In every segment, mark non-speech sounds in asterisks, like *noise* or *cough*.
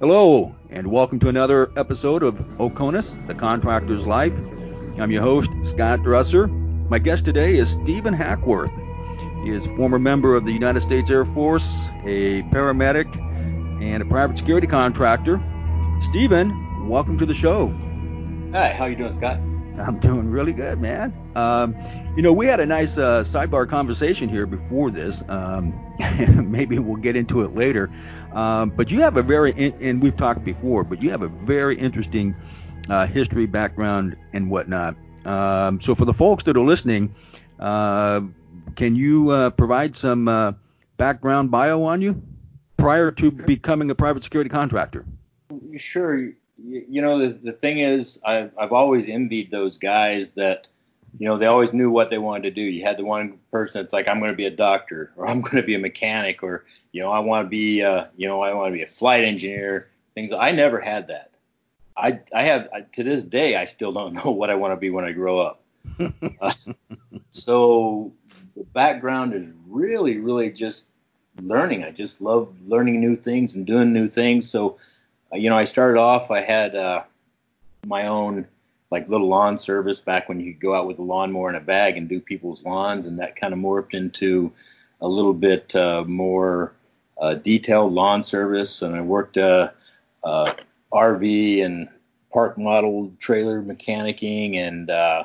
Hello, and welcome to another episode of Oconus, the Contractor's Life. I'm your host, Scott Dresser. My guest today is Stephen Hackworth. He is a former member of the United States Air Force, a paramedic, and a private security contractor. Stephen, welcome to the show. Hi, how you doing, Scott? I'm doing really good, man. Um, you know, we had a nice uh, sidebar conversation here before this. Um, *laughs* maybe we'll get into it later. Um, but you have a very, and we've talked before, but you have a very interesting uh, history, background, and whatnot. Um, so for the folks that are listening, uh, can you uh, provide some uh, background bio on you prior to becoming a private security contractor? Sure you know, the, the thing is, I've, I've always envied those guys that, you know, they always knew what they wanted to do. You had the one person that's like, I'm going to be a doctor, *laughs* or I'm going to be a mechanic, or, you know, I want to be, uh, you know, I want to be a flight engineer. Things. I never had that. I, I have, I, to this day, I still don't *laughs* know what I want to be when I grow up. uh, *laughs* so the background is really, really just learning. I just love learning new things and doing new things. So, you know, I started off, I had uh, my own like little lawn service back when you could go out with a lawnmower in a bag and do people's lawns, and that kind of morphed into a little bit uh, more uh, detailed lawn service. And I worked uh, uh, RV and park model trailer mechanicking and uh,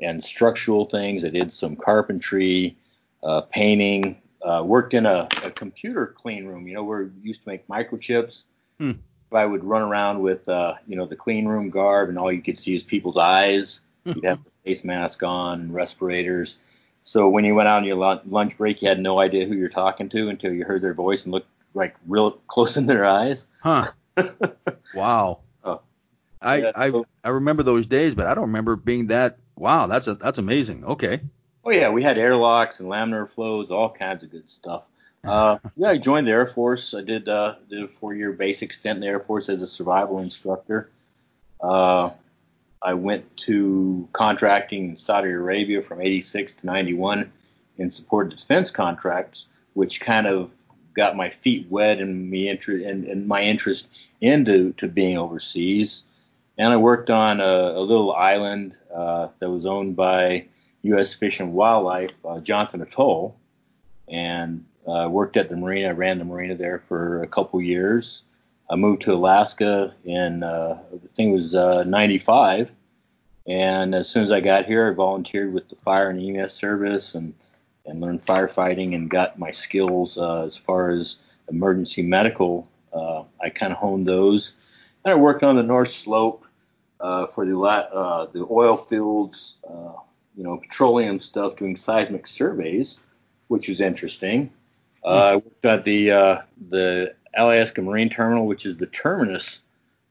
and structural things. I did some carpentry, uh, painting. Worked in a, a computer clean room. You know, where we used to make microchips. Hmm. I would run around with, uh, you know, the clean room garb, and all you could see is people's eyes. *laughs* You'd have the face mask on, respirators. So when you went out on your lunch break, you had no idea who you're talking to until you heard their voice and looked like real *laughs* close in their eyes. Huh. *laughs* wow. Oh. I, yeah, so, I I remember those days, but I don't remember being that. Wow, that's a, that's amazing. Okay. Oh yeah, we had airlocks and laminar flows, all kinds of good stuff. Uh, yeah, I joined the Air Force. I did uh, did a four year basic stint in the Air Force as a survival instructor. Uh, I went to contracting in Saudi Arabia from 86 to 91 in support of defense contracts, which kind of got my feet wet and me interest and, and, my interest into to being overseas. And I worked on a, a little island uh, that was owned by U.S. Fish and Wildlife, uh, Johnston Atoll, and uh, worked at the marina. I ran the marina there for a couple years. I moved to Alaska in uh, I think it was uh, 95, and as soon as I got here, I volunteered with the fire and EMS service and and learned firefighting and got my skills uh, as far as emergency medical. Uh, I kind of honed those. And I worked on the North Slope uh, for the uh, the oil fields, you know, petroleum stuff, doing seismic surveys, which is interesting. Uh, I worked at the uh, the Alaska Marine Terminal, which is the terminus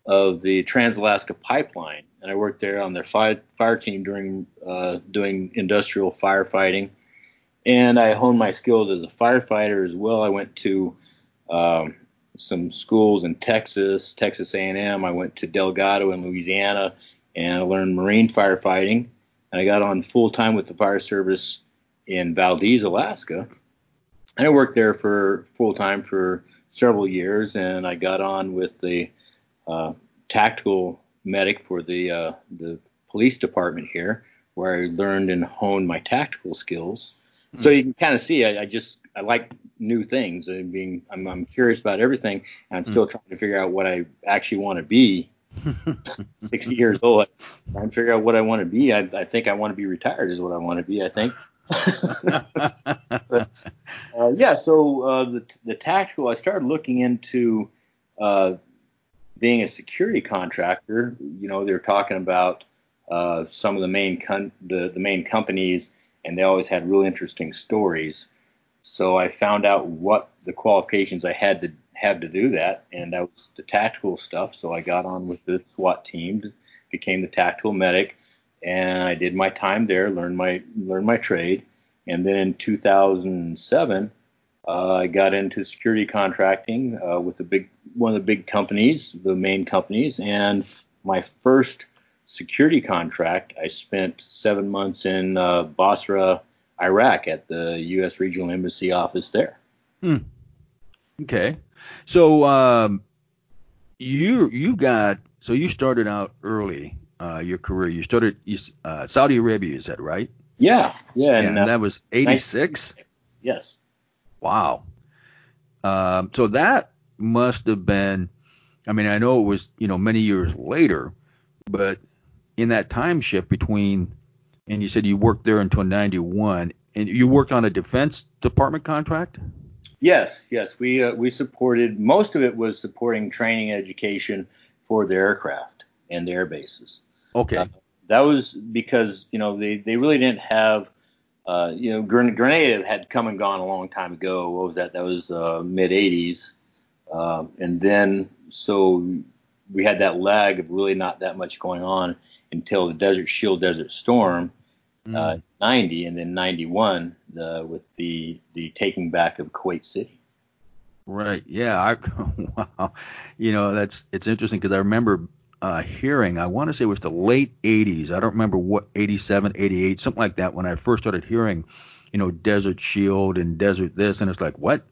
of the Trans-Alaska Pipeline, and I worked there on their fire, fire team during uh, doing industrial firefighting. And I honed my skills as a firefighter as well. I went to um, some schools in Texas, Texas A&M. I went to Delgado in Louisiana, and I learned marine firefighting. And I got on full time with the fire service in Valdez, Alaska and I worked there for full time for several years, and I got on with the uh, tactical medic for the uh, the police department here, where I learned and honed my tactical skills. Mm-hmm. So you can kind of see, I, I, just I like new things. I being I'm, I'm curious about everything, and I'm still mm-hmm. trying to figure out what I actually want to be. *laughs* 60 years old, I'm trying to figure out what I want to be. I, I think I want to be retired, is what I want to be. I think. But, uh, yeah, so uh, the the tactical, I started looking into uh, being a security contractor. You know, they're talking about uh, some of the main con- the the main companies, and they always had really interesting stories. So I found out what the qualifications I had to have to do that, and that was the tactical stuff. So I got on with the SWAT team, became the tactical medic and I did my time there, learned my learned my trade, and then in 2007, uh, I got into security contracting uh, with a big one of the big companies, the main companies, and my first security contract, I spent seven months in uh, Basra, Iraq, at the U.S. Regional Embassy office there. Hmm. Okay, so um, you you got so you started out early uh, your career. You started uh, Saudi Arabia, is that right? Yeah, yeah, and, and uh, that was '86. Yes. Wow. Um, so that must have been. I mean, I know it was you know many years later, but in that time shift between, and you said you worked there until '91, and you worked on a Defense Department contract. Yes, yes, we uh, we supported most of it was supporting training and education for the aircraft and the air bases. Okay. Uh, that was because you know they, they really didn't have uh, you know Grenada had come and gone a long time ago. What was that? That was uh, mid 80s, uh, and then so we had that lag of really not that much going on until the Desert Shield, Desert Storm, mm. 90, and then 91 with the the taking back of Kuwait City. Right. Yeah. I, *laughs* wow. You know, that's it's interesting because I remember uh, hearing, I want to say it was the late 80s. I don't remember what, 87, 88, something like that, when I first started hearing, you know, Desert Shield and Desert this, and it's like, what?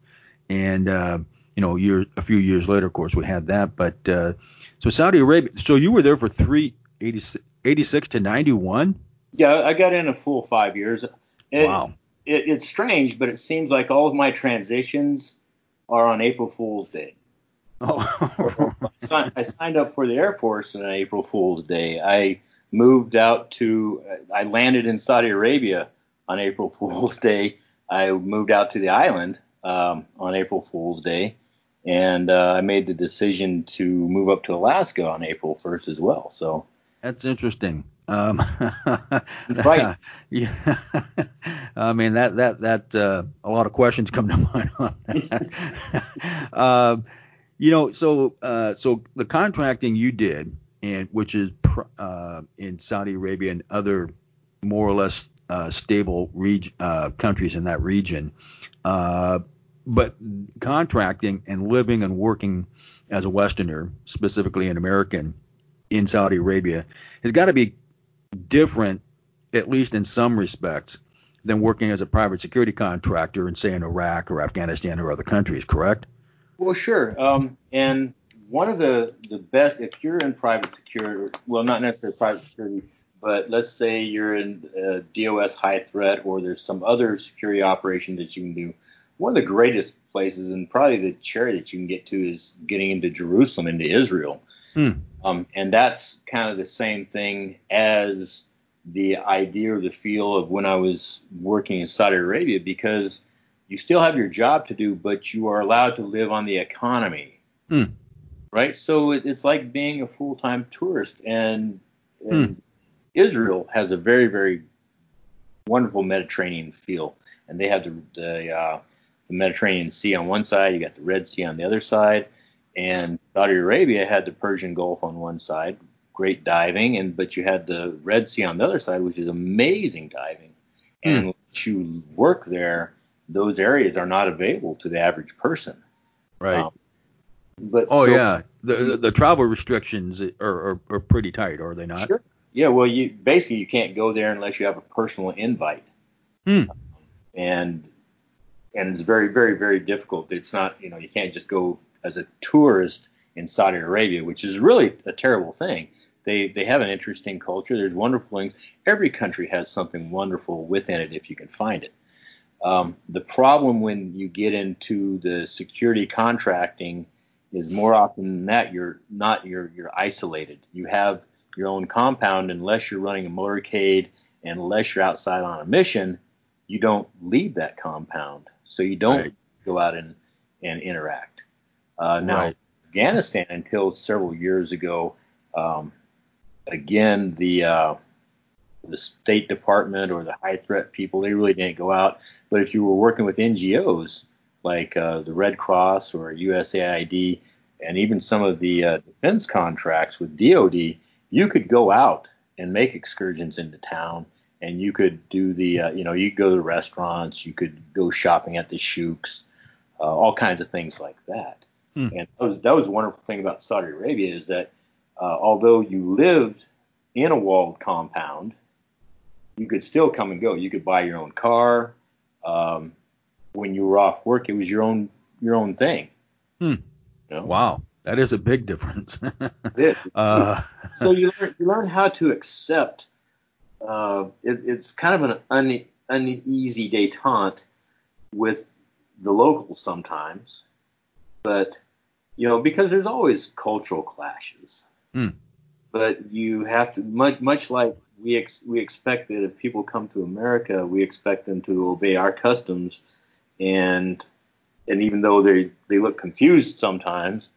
And, uh, you know, year, a few years later, of course, we had that. But uh, so Saudi Arabia, so you were there for three, 86, 86 to 91? Yeah, I got in a full five years. It, wow. It, it's strange, but it seems like all of my transitions are on April Fool's Day. Oh. *laughs* I signed up for the Air Force on April Fool's Day. I moved out to, I landed in Saudi Arabia on April *laughs* Fool's Day. I moved out to the island um, on April Fool's Day, and uh, I made the decision to move up to Alaska on April 1st as well. So that's interesting. Um, *laughs* right. *laughs* Yeah. I mean that that that uh, a lot of questions come to mind on that. um, you know, so uh, so the contracting you did, and which is pr- uh, in Saudi Arabia and other more or less uh, stable reg- uh, countries in that region, uh, but contracting and living and working as a Westerner, specifically an American in Saudi Arabia, has got to be different, at least in some respects, than working as a private security contractor in, say, in Iraq or Afghanistan or other countries. Correct? Well, sure. Um, and one of the, the best, if you're in private security, well, not necessarily private security, but let's say you're in uh, DOS high threat or there's some other security operation that you can do. One of the greatest places and probably the cherry that you can get to is getting into Jerusalem, into Israel. Hmm. Um, and that's kind of the same thing as the idea or the feel of when I was working in Saudi Arabia because you still have your job to do, but you are allowed to live on the economy. Hmm. Right? So it, it's like being a full time tourist. And, and hmm. Israel has a very, very wonderful Mediterranean feel. And they have the, the, uh, the Mediterranean Sea on one side, you got the Red Sea on the other side. And Saudi Arabia had the Persian Gulf on one side, great diving, and but you had the Red Sea on the other side, which is amazing diving. Hmm. And you work there, those areas are not available to the average person. Right. Um, but oh so, yeah, the, the, the travel restrictions are, are, are pretty tight, are they not? Sure. Yeah. Well, you basically you can't go there unless you have a personal invite. Hmm. And and it's very very very difficult. It's not you know you can't just go as a tourist in Saudi Arabia, which is really a terrible thing. They they have an interesting culture. There's wonderful things. Every country has something wonderful within it if you can find it. Um, the problem when you get into the security contracting is more often than that you're not you're you're isolated. You have your own compound unless you're running a motorcade and unless you're outside on a mission, you don't leave that compound. So you don't right. go out and, and interact. Uh, now, right. Afghanistan until several years ago, um, again the uh, the State Department or the high threat people, they really didn't go out. But if you were working with NGOs like uh, the Red Cross or USAID, and even some of the uh, defense contracts with DoD, you could go out and make excursions into town, and you could do the, uh, you know, you could go to restaurants, you could go shopping at the shooks, uh, all kinds of things like that. Hmm. And that was that was a wonderful thing about Saudi Arabia is that uh, although you lived in a walled compound, you could still come and go. You could buy your own car. Um, when you were off work, it was your own your own thing. Hmm. You know? Wow. That is a big difference. *laughs* Uh, so you learn, you learn how to accept. Uh, it, it's kind of an une, uneasy detente with the locals sometimes, but you know because there's always cultural clashes. Mm. But you have to much much like we ex, we expect that if people come to America, we expect them to obey our customs, and and even though they they look confused sometimes,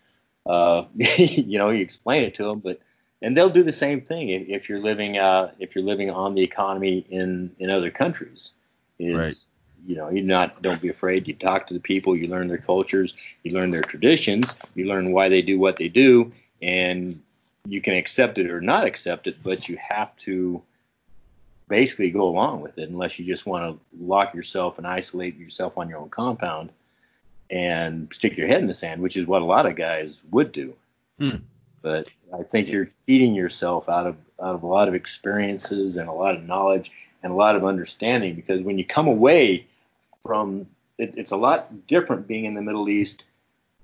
uh, *laughs* you know, you explain it to them, but and they'll do the same thing if, if you're living uh, if you're living on the economy in in other countries. Is, right. You know, you not don't be afraid. You talk to the people, you learn their cultures, you learn their traditions, you learn why they do what they do, and you can accept it or not accept it, but you have to basically go along with it unless you just want to lock yourself and isolate yourself on your own compound and stick your head in the sand, which is what a lot of guys would do. Hmm. But I think you're cheating yourself out of out of a lot of experiences and a lot of knowledge and a lot of understanding because when you come away from it, it's a lot different being in the Middle East,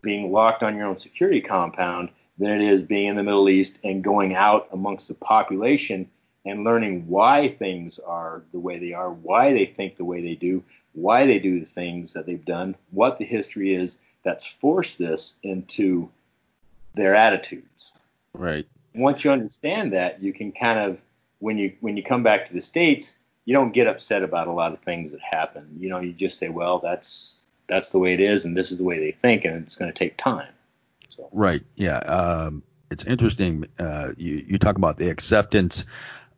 being locked on your own security compound than it is being in the Middle East and going out amongst the population and learning why things are the way they are, why they think the way they do, why they do the things that they've done, what the history is that's forced this into their attitudes. Right. Once you understand that, you can kind of when you when you come back to the states, you don't get upset about a lot of things that happen. You know, you just say, well, that's that's the way it is, and this is the way they think, and it's going to take time. So. Right. Yeah. Um, it's interesting. Uh, you you talk about the acceptance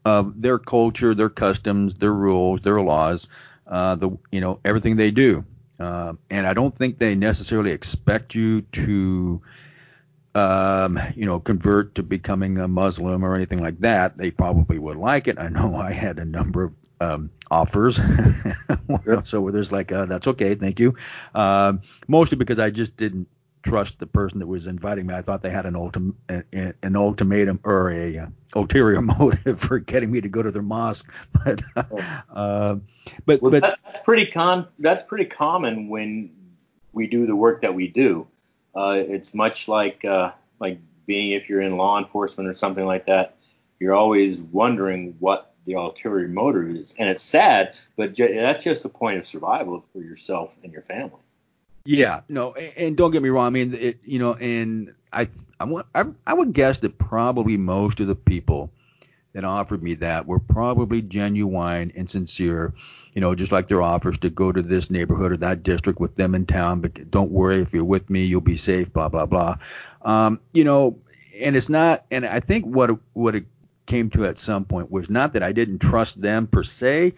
of their culture, their customs, their rules, their laws, uh, the you know everything they do. Uh, and I don't think they necessarily expect you to, um, you know, convert to becoming a Muslim or anything like that. They probably would like it. I know *laughs* I had a number of um, offers, *laughs* so there's like, uh, that's okay, thank you. Uh, mostly because I just didn't trust the person that was inviting me. I thought they had an ultim an ultimatum or a uh, ulterior *laughs* motive for getting me to go to their mosque. *laughs* But uh, but well, but that's pretty con that's pretty common when we do the work that we do. Uh, it's much like uh, like being if you're in law enforcement or something like that. You're always wondering what the ulterior motive is, and it's sad, but that's just a point of survival for yourself and your family. Yeah, no, and, don't get me wrong. I mean, it, you know, and I, I want, I, I would guess that probably most of the people that offered me that were probably genuine and sincere. You know, just like their offers to go to this neighborhood or that district with them in town. But don't worry, if you're with me, you'll be safe. Blah blah blah. Um, you know, and it's not. And I think what what it came to at some point was not that I didn't trust them per se.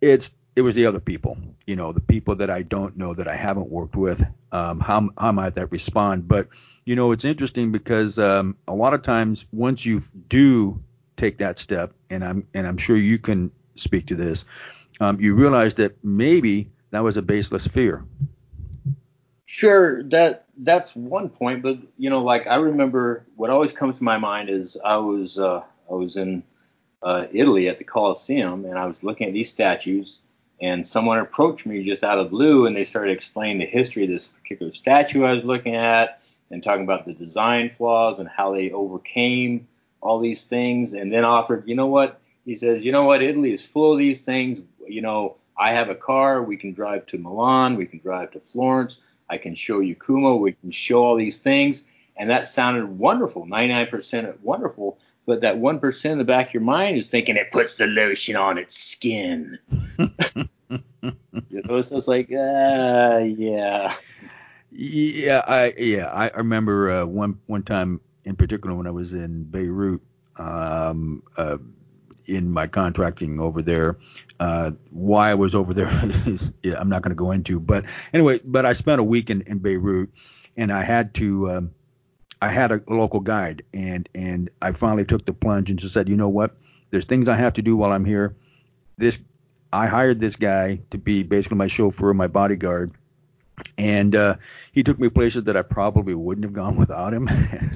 It's it was the other people, you know, the people that I don't know that I haven't worked with. Um, how how might that respond? But you know, it's interesting because um, a lot of times once you do take that step, and I'm and I'm sure you can speak to this, um, you realize that maybe that was a baseless fear. Sure, that that's one point, but you know, like I remember what always comes to my mind is I was uh, I was in uh, Italy at the Colosseum, and I was looking at these statues and someone approached me just out of blue and they started explaining the history of this particular statue I was looking at and talking about the design flaws and how they overcame all these things and then offered, you know what? He says, you know what? Italy is full of these things. You know, I have a car. We can drive to Milan. We can drive to Florence. I can show you Como. We can show all these things. And that sounded wonderful, 99% wonderful. But that 1% in the back of your mind is thinking it puts the lotion on its skin. *laughs* you know, so it's like, uh, yeah. Yeah, I yeah I remember uh, one one time in particular when I was in Beirut, um, uh, in my contracting over there. Uh, why I was over there, *laughs* yeah, I'm not going to go into. But anyway, but I spent a week in, in Beirut, and I had to. Um, I had a local guide, and and I finally took the plunge and just said, you know what? There's things I have to do while I'm here. This I hired this guy to be basically my chauffeur, my bodyguard, and uh, he took me places that I probably wouldn't have gone *laughs* without him.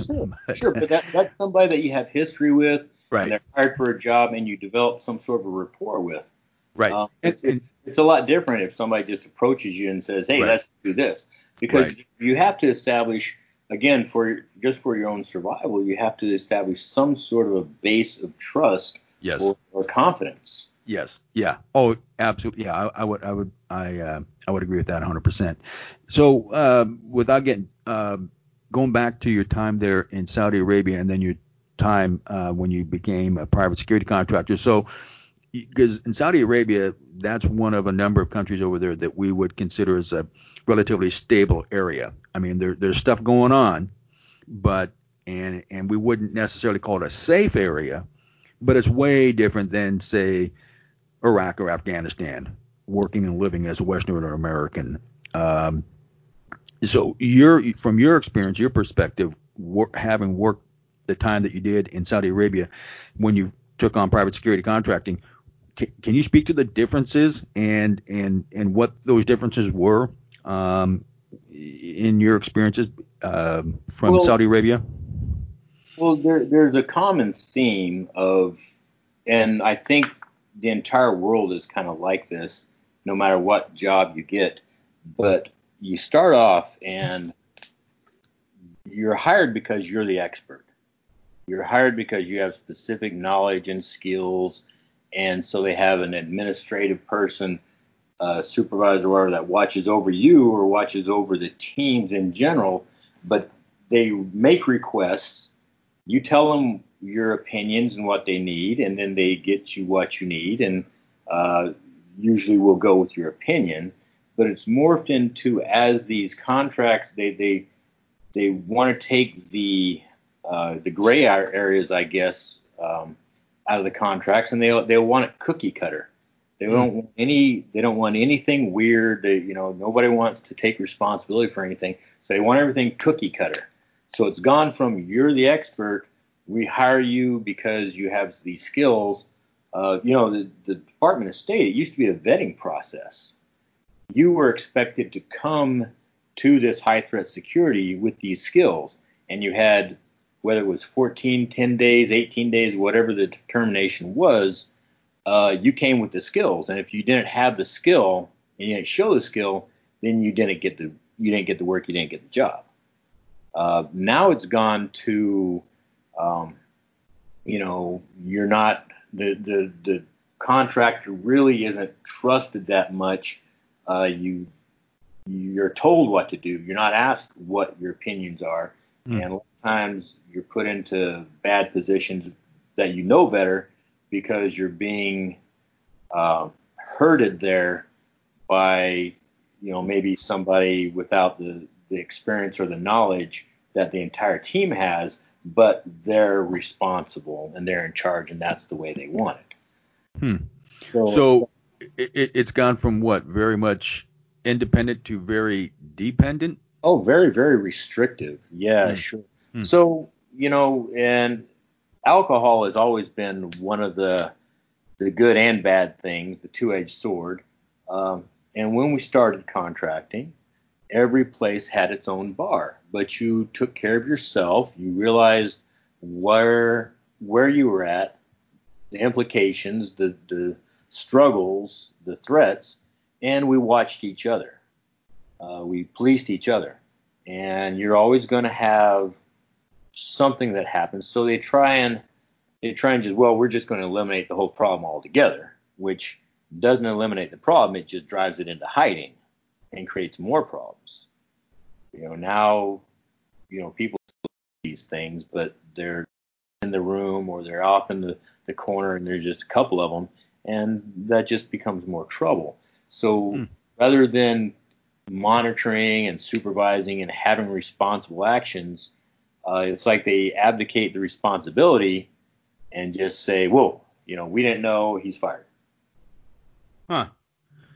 sure, *laughs* but, sure, but that, that's somebody that you have history with, right? And they're hired for a job, and you develop some sort of a rapport with. Right. Um, it's, it's, it's, a lot different if somebody just approaches you and says, "Hey, right. let's do this," because right. you have to establish again, for just for your own survival, you have to establish some sort of a base of trust yes. or, or confidence. Yes. Yeah. Oh, absolutely. Yeah. I, I would. I would. I. Uh, I would agree with that 100%. So, uh, without getting uh, going back to your time there in Saudi Arabia and then your time uh, when you became a private security contractor. So, because in Saudi Arabia, that's one of a number of countries over there that we would consider as a relatively stable area. I mean, there, there's stuff going on, but and and we wouldn't necessarily call it a safe area, but it's way different than say Iraq or Afghanistan, working and living as a Western American. Um, so your from your experience, your perspective, wor- having worked the time that you did in Saudi Arabia, when you took on private security contracting, can, can you speak to the differences and and and what those differences were um, in your experiences um, from well, Saudi Arabia? Well, there, there's a common theme of, and I think the entire world is kind of like this, no matter what job you get. But you start off and you're hired because you're the expert. You're hired because you have specific knowledge and skills, and so they have an administrative person, a supervisor, whatever that watches over you or watches over the teams in general. But they make requests. You tell them your opinions and what they need, and then they get you what you need, and uh, usually will go with your opinion. But it's morphed into as these contracts they they they want to take the uh, the gray areas, I guess, um, out of the contracts, and they they want it cookie cutter. They mm. don't want any they don't want anything weird. They you know nobody wants to take responsibility for anything, so they want everything cookie cutter. So it's gone from you're the expert we hire you because you have these skills. Uh, you know, the, the Department of State, it used to be a vetting process. You were expected to come to this high threat security with these skills, and you had, whether it was 14, 10 days, 18 days, whatever the determination was, uh, you came with the skills. And if you didn't have the skill and you didn't show the skill, then you didn't get the you didn't get the work, you didn't get the job. Uh, now it's gone to um, you know, you're not the the the contractor really isn't trusted that much. Uh, you you're told what to do. You're not asked what your opinions are, mm. and a lot of times you're put into bad positions that you know better because you're being uh, herded there by you know maybe somebody without the the experience or the knowledge that the entire team has but they're responsible and they're in charge, and that's the way they want it. Hmm. So, so it, has gone from what very much independent to very dependent. Oh, very very restrictive. Yeah, hmm. sure. Hmm. So you know, and alcohol has always been one of the the good and bad things, the two-edged sword. Um, and when we started contracting, every place had its own bar, but you took care of yourself. You realized where where you were at, the implications, the the struggles, the threats, and we watched each other. Uh, we policed each other, and you're always going to have something that happens. So they try and they try and just well, we're just going to eliminate the whole problem altogether, which doesn't eliminate the problem. It just drives it into hiding and creates more problems. You know, now, you know, people these things, but they're in the room or they're off in the, the corner and there's just a couple of them, and that just becomes more trouble. So hmm. rather than monitoring and supervising and having responsible actions, uh, it's like they abdicate the responsibility and just say, "Whoa, you know, we didn't know he's fired." Huh.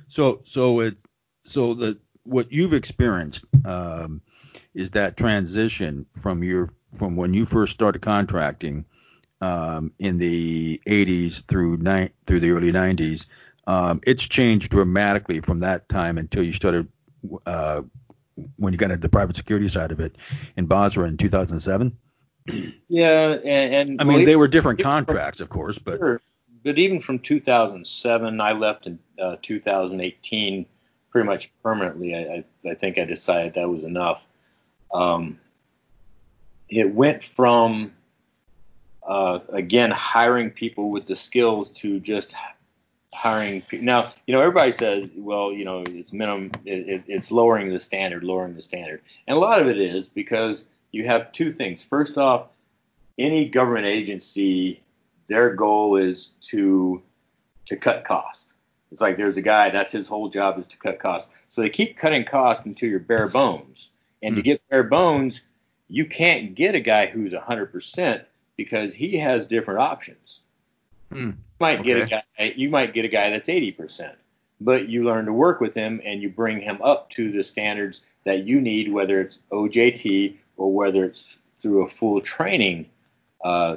So so it's so the what you've experienced um, is that transition from your from when you first started contracting um, in the 80s through ni- through the early 90s. Um, it's changed dramatically from that time until you started uh, when you got into the private security side of it in Basra in 2007. Yeah, and, and I mean they were different contracts, of course, but sure. but even from 2007, I left in uh, 2018 pretty much permanently. I, I, I think I decided that was enough. Um, it went from uh, again hiring people with the skills to just hiring people. now you know everybody says well you know it's minimum it, it, it's lowering the standard lowering the standard and a lot of it is because you have two things first off any government agency their goal is to to cut costs it's like there's a guy that's his whole job is to cut costs so they keep cutting costs until you're bare bones and mm. to hmm. get bare bones you can't get a guy who's 100% because he has different options mm might okay. get a guy you might get a guy that's 80%, but you learn to work with him and you bring him up to the standards that you need, whether it's OJT or whether it's through a full training uh,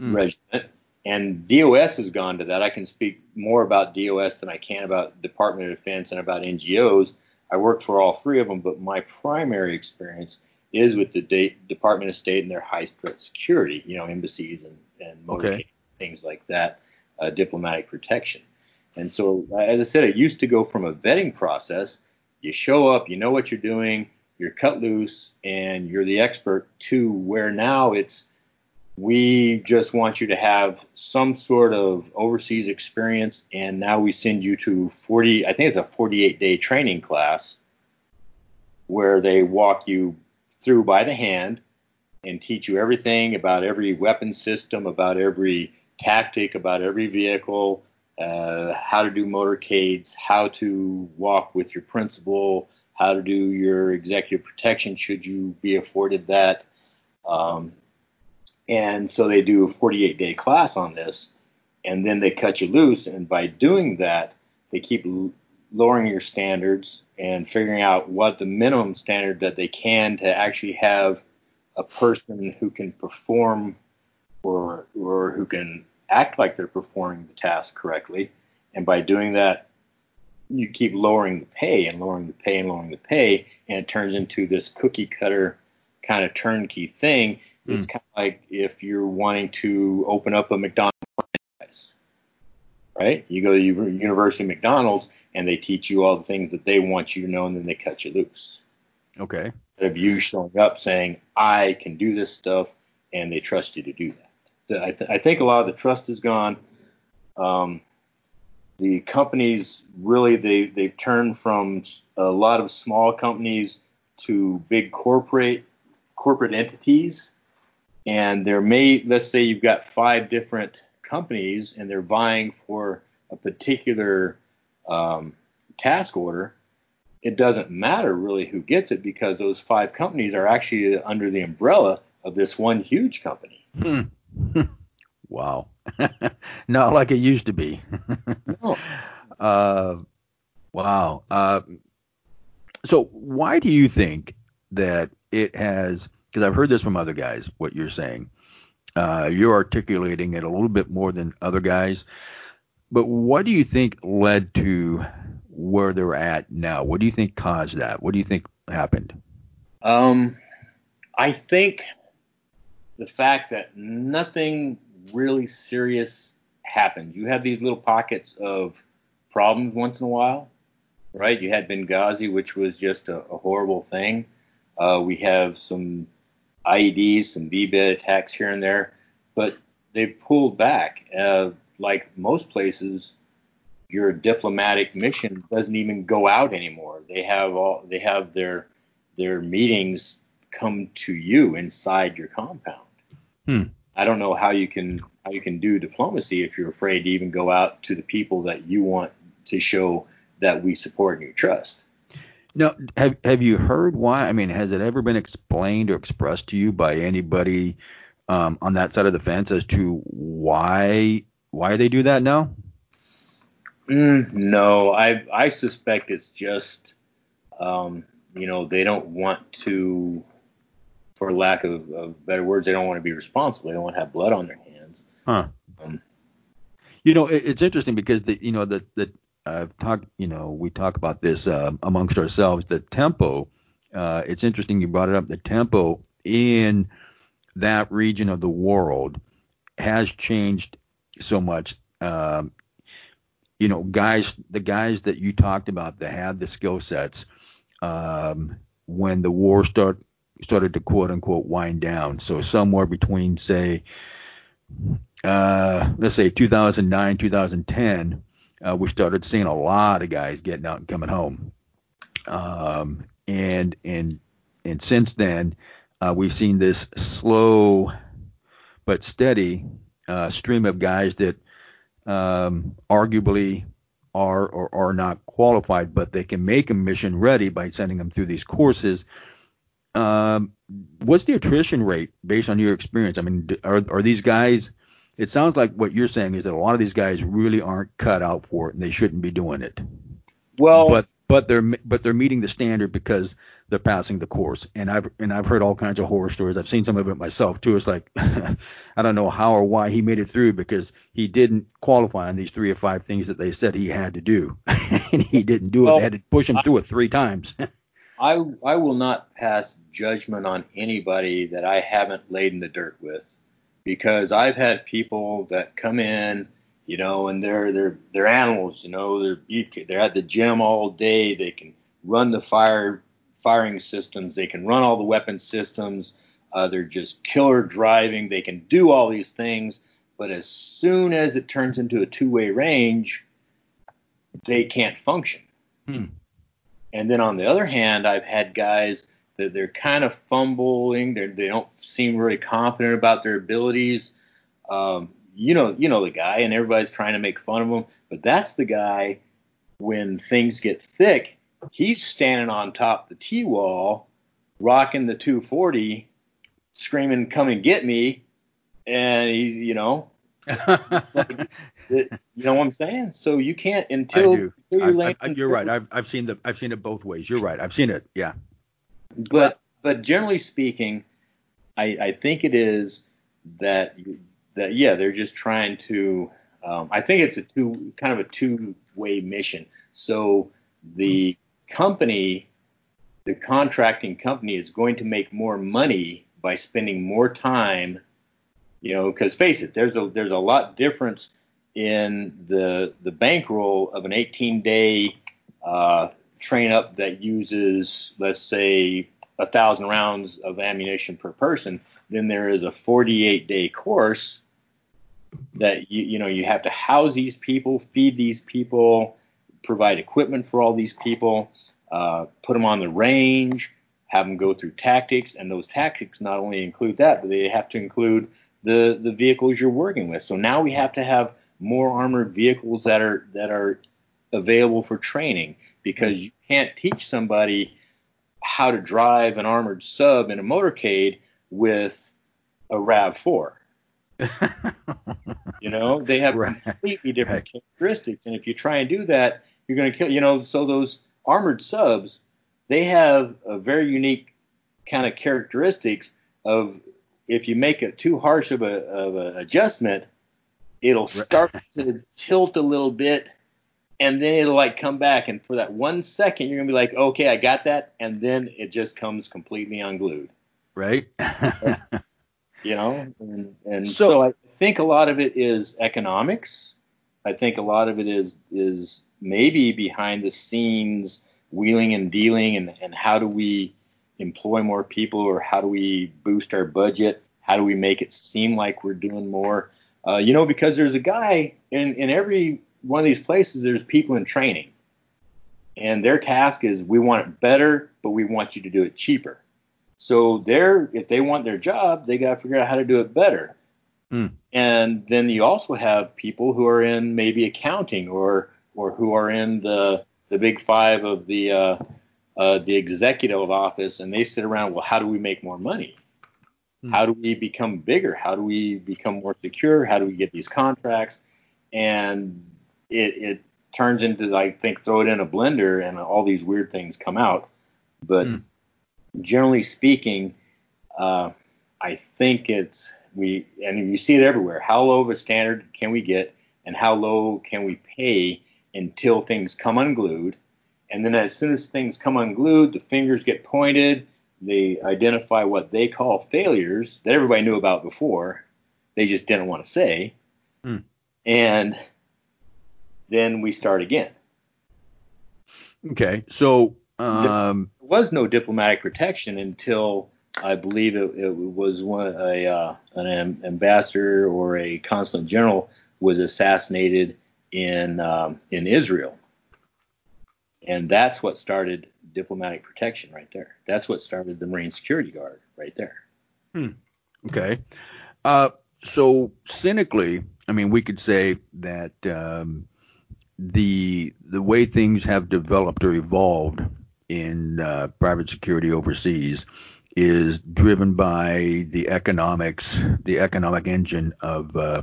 mm. regiment. And DOS has gone to that. I can speak more about DOS than I can about Department of Defense and about NGOs. I work for all three of them, but my primary experience is with the De- Department of State and their high threat security, you know, embassies and, and okay. Things like that uh, diplomatic protection. And so, as I said, it used to go from a vetting process. You show up, you know what you're doing, you're cut loose, and you're the expert. To where now it's we just want you to have some sort of overseas experience, and now we send you to 40. I think it's a 48 day training class where they walk you through by the hand and teach you everything about every weapon system, about every tactic about every vehicle, uh, how to do motorcades, how to walk with your principal, how to do your executive protection should you be afforded that. Um, and so they do a 48 day class on this, and then they cut you loose. And by doing that, they keep l- lowering your standards and figuring out what the minimum standard that they can to actually have a person who can perform or or who can act like they're performing the task correctly. And by doing that, you keep lowering the pay and lowering the pay and lowering the pay, and it turns into this cookie cutter kind of turnkey thing. Mm. It's kind of like if you're wanting to open up a McDonald's franchise, right? You go to University McDonald's and they teach you all the things that they want you to know, and then they cut you loose. Okay. Instead of you showing up saying, I can do this stuff, and they trust you to do that. I, th- I think a lot of the trust is gone. Um, the companies really they they've turned from a lot of small companies to big corporate corporate entities, and there may let's say you've got five different companies and they're vying for a particular um, task order. It doesn't matter really who gets it because those five companies are actually under the umbrella of this one huge company. Hmm. *laughs* wow. *laughs* Not like it used to be. no. *laughs* Uh, wow. Uh, so why do you think that it has? Because I've heard this from other guys. What you're saying, uh, you're articulating it a little bit more than other guys. But what do you think led to where they're at now? What do you think caused that? What do you think happened? Um, I think the fact that nothing really serious happens. You have these little pockets of problems once in a while, right? You had Benghazi, which was just a, a horrible thing. Uh, we have some IEDs, some VBIED attacks here and there, but they pulled back. Uh, like most places, your diplomatic mission doesn't even go out anymore. They have all they have their their meetings come to you inside your compound. Hmm. I don't know how you can how you can do diplomacy if you're afraid to even go out to the people that you want to show that we support and you trust. No, have have you heard why? I mean, has it ever been explained or expressed to you by anybody um, on that side of the fence as to why why they do that now? Mm, no, I I suspect it's just um, you know they don't want to for lack of, of, better words, they don't want to be responsible. They don't want to have blood on their hands. Huh. Um, you know, it, it's interesting because the you know the the I've talked you know we talk about this uh, amongst ourselves. The tempo. Uh, it's interesting you brought it up. The tempo in that region of the world has changed so much. Um, you know, guys, the guys that you talked about that had the skill sets, um, when the war start started to quote unquote wind down. So somewhere between say, uh, let's say 2009, 2010, uh, we started seeing a lot of guys getting out and coming home. Um, and and and since then, uh, we've seen this slow but steady uh, stream of guys that um, arguably are or are not qualified, but they can make them mission ready by sending them through these courses. Um, what's the attrition rate based on your experience? I mean, are are these guys? It sounds like what you're saying is that a lot of these guys really aren't cut out for it, and they shouldn't be doing it. Well, but but they're but they're meeting the standard because they're passing the course. And I've and I've heard all kinds of horror stories. I've seen some of it myself too. It's like *laughs* I don't know how or why he made it through because he didn't qualify on these three or five things that they said he had to do, *laughs* and he didn't do well, it. They had to push him I, through it three times. *laughs* I I will not pass judgment on anybody that I haven't laid in the dirt with, because I've had people that come in you know, and they're they're they're animals, you know, they're beef. They're at the gym all day. They can run the fire firing systems. They can run all the weapon systems. Uh, they're just killer driving. They can do all these things, but as soon as it turns into a two-way range, they can't function. Hmm. And then on the other hand, I've had guys that they're kind of fumbling. They're, they don't seem really confident about their abilities. Um, you know, you know the guy, and everybody's trying to make fun of him. But that's the guy when things get thick. He's standing on top the T wall, rocking the 240, screaming, "Come and get me!" And he's, you know, *laughs* you know what I'm saying? So you can't until, until you I, I, you're right. I've I've seen the I've seen it both ways. You're right. I've seen it. Yeah. But but generally speaking, I I think it is that that yeah, they're just trying to. Um, I think it's a two kind of a two way mission. So the company, the contracting company, is going to make more money by spending more time. You know, because face it, there's a there's a lot difference in the the bankroll of an 18 day uh, train up that uses let's say a thousand rounds of ammunition per person then there is a 48 day course that you you know you have to house these people, feed these people, provide equipment for all these people, uh, put them on the range, have them go through tactics, and those tactics not only include that, but they have to include the the vehicles you're working with. So now we have to have more armored vehicles that are that are available for training because you can't teach somebody how to drive an armored sub in a motorcade with a RAV4. *laughs* you know, they have right. completely different right. characteristics, and if you try and do that, you're going to kill. You know, so those armored subs, they have a very unique kind of characteristics of if you make it too harsh of a of an adjustment, it'll start *laughs* to tilt a little bit, and then it'll like come back, and for that one second, you're gonna be like, okay, I got that, and then it just comes completely unglued. Right. *laughs* you know, and, and so, so, I think a lot of it is economics. I think a lot of it is is maybe behind the scenes wheeling and dealing and, and how do we employ more people or how do we boost our budget? How do we make it seem like we're doing more? Uh, you know, because there's a guy in, in every one of these places, there's people in training. And their task is we want it better, but we want you to do it cheaper. So they're if they want their job, they got to figure out how to do it better. Mm. And then you also have people who are in maybe accounting or or who are in the the big five of the uh, uh, the executive office, and they sit around. Well, how do we make more money? Mm. How do we become bigger? How do we become more secure? How do we get these contracts? And it, it turns into I think throw it in a blender, and all these weird things come out. But mm generally speaking, uh, I think it's we and you see it everywhere. How low of a standard can we get, and how low can we pay until things come unglued? And then as soon as things come unglued, the fingers get pointed. They identify what they call failures that everybody knew about before. They just didn't want to say. Hmm. And then we start again. Okay. So um, there was no diplomatic protection until I believe it, it was one a uh, an ambassador or a consul general was assassinated in um, in Israel, and that's what started diplomatic protection right there. That's what started the Marine Security Guard right there. Hmm. Okay. Uh, so cynically, I mean, we could say that um, the the way things have developed or evolved in uh, private security overseas is driven by the economics, the economic engine of uh,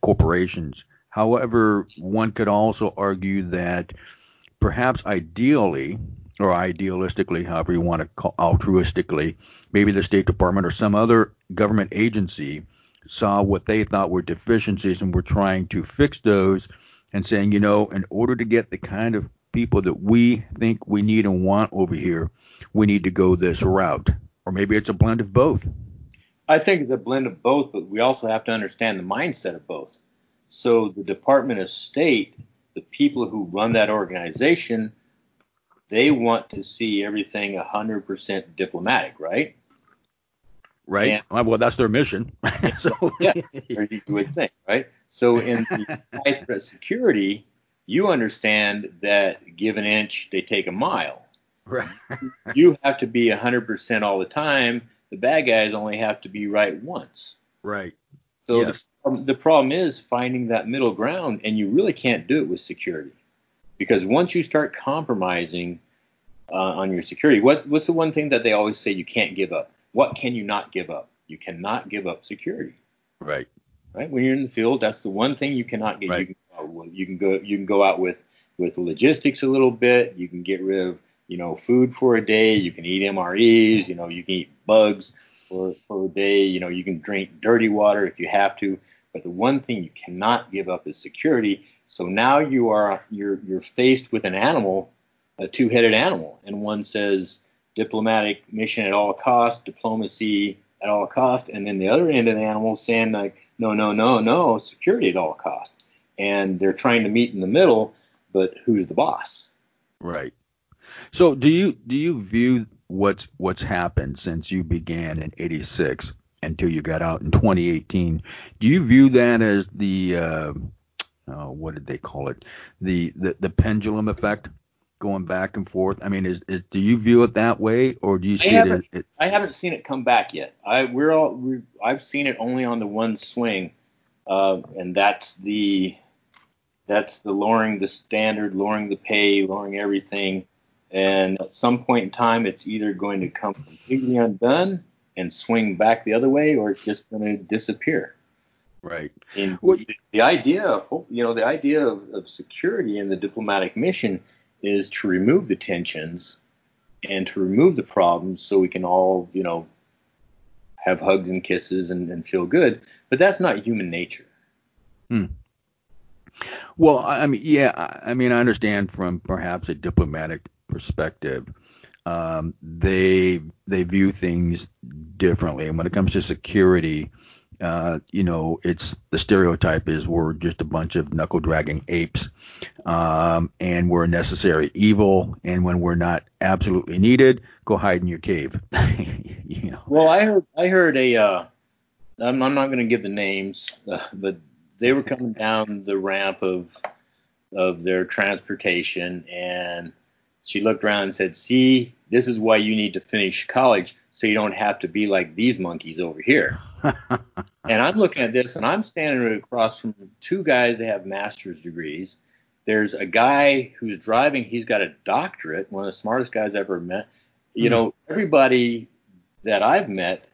corporations. However, one could also argue that perhaps ideally, or idealistically, however you want to call altruistically, maybe the State Department or some other government agency saw what they thought were deficiencies and were trying to fix those and saying, you know, in order to get the kind of people that we think we need and want over here, we need to go this route. Or maybe it's a blend of both. I think it's a blend of both, but we also have to understand the mindset of both. So the Department of State, the people who run that organization, they want to see everything 100% diplomatic, right? Right. And, uh, well, that's their mission. *laughs* *laughs* so yeah, you would think, right? So in the *laughs* high threat security, you understand that give an inch, they take a mile. Right. you have to be 100% all the time. The bad guys only have to be right once. Right. So yes. the, the problem is finding that middle ground, and you really can't do it with security. Because once you start compromising uh, on your security, what, what's the one thing that they always say you can't give up? What can you not give up? You cannot give up security. Right. Right. When you're in the field, that's the one thing you cannot get. Right. You, can, you can go. You can go out with with logistics a little bit. You can get rid of you know food for a day. You can eat MREs. You know you can eat bugs for for a day. You know you can drink dirty water if you have to. But the one thing you cannot give up is security. So now you are you're you're faced with an animal, a two-headed animal, and one says diplomatic mission at all cost, diplomacy at all cost, and then the other end of the animal saying like, no, no, no, no, security at all cost, And they're trying to meet in the middle, but who's the boss? Right. So do you do you view what's what's happened since you began in '86 until you got out in 2018? Do you view that as the uh, uh, what did they call it? The, the the pendulum effect? going back and forth? I mean, is, is do you view it that way, or do you see I it, it? I haven't seen it come back yet. I we're all we I've seen it only on the one swing, uh, and that's the that's the lowering the standard, lowering the pay, lowering everything. And at some point in time, it's either going to come completely undone and swing back the other way, or it's just going to disappear. Right. And well, the, the idea of you know the idea of, of security and the diplomatic mission is to remove the tensions and to remove the problems so we can all, you know, have hugs and kisses and, and feel good. But that's not human nature. Hmm. Well, I mean, yeah, I mean, I understand from perhaps a diplomatic perspective, um, they they view things differently, and when it comes to security, uh, you know, it's the stereotype is we're just a bunch of knuckle dragging apes, um, and we're a necessary evil. And when we're not absolutely needed, go hide in your cave. *laughs* you know. Well, I heard I heard a. Uh, I'm, I'm not going to give the names, uh, but they were coming down the ramp of of their transportation, and she looked around and said, "See, this is why you need to finish college." so you don't have to be like these monkeys over here. And I'm looking at this and I'm standing across from two guys that have master's degrees. There's a guy who's driving, he's got a doctorate, one of the smartest guys I've ever met. You hmm. know, everybody that I've met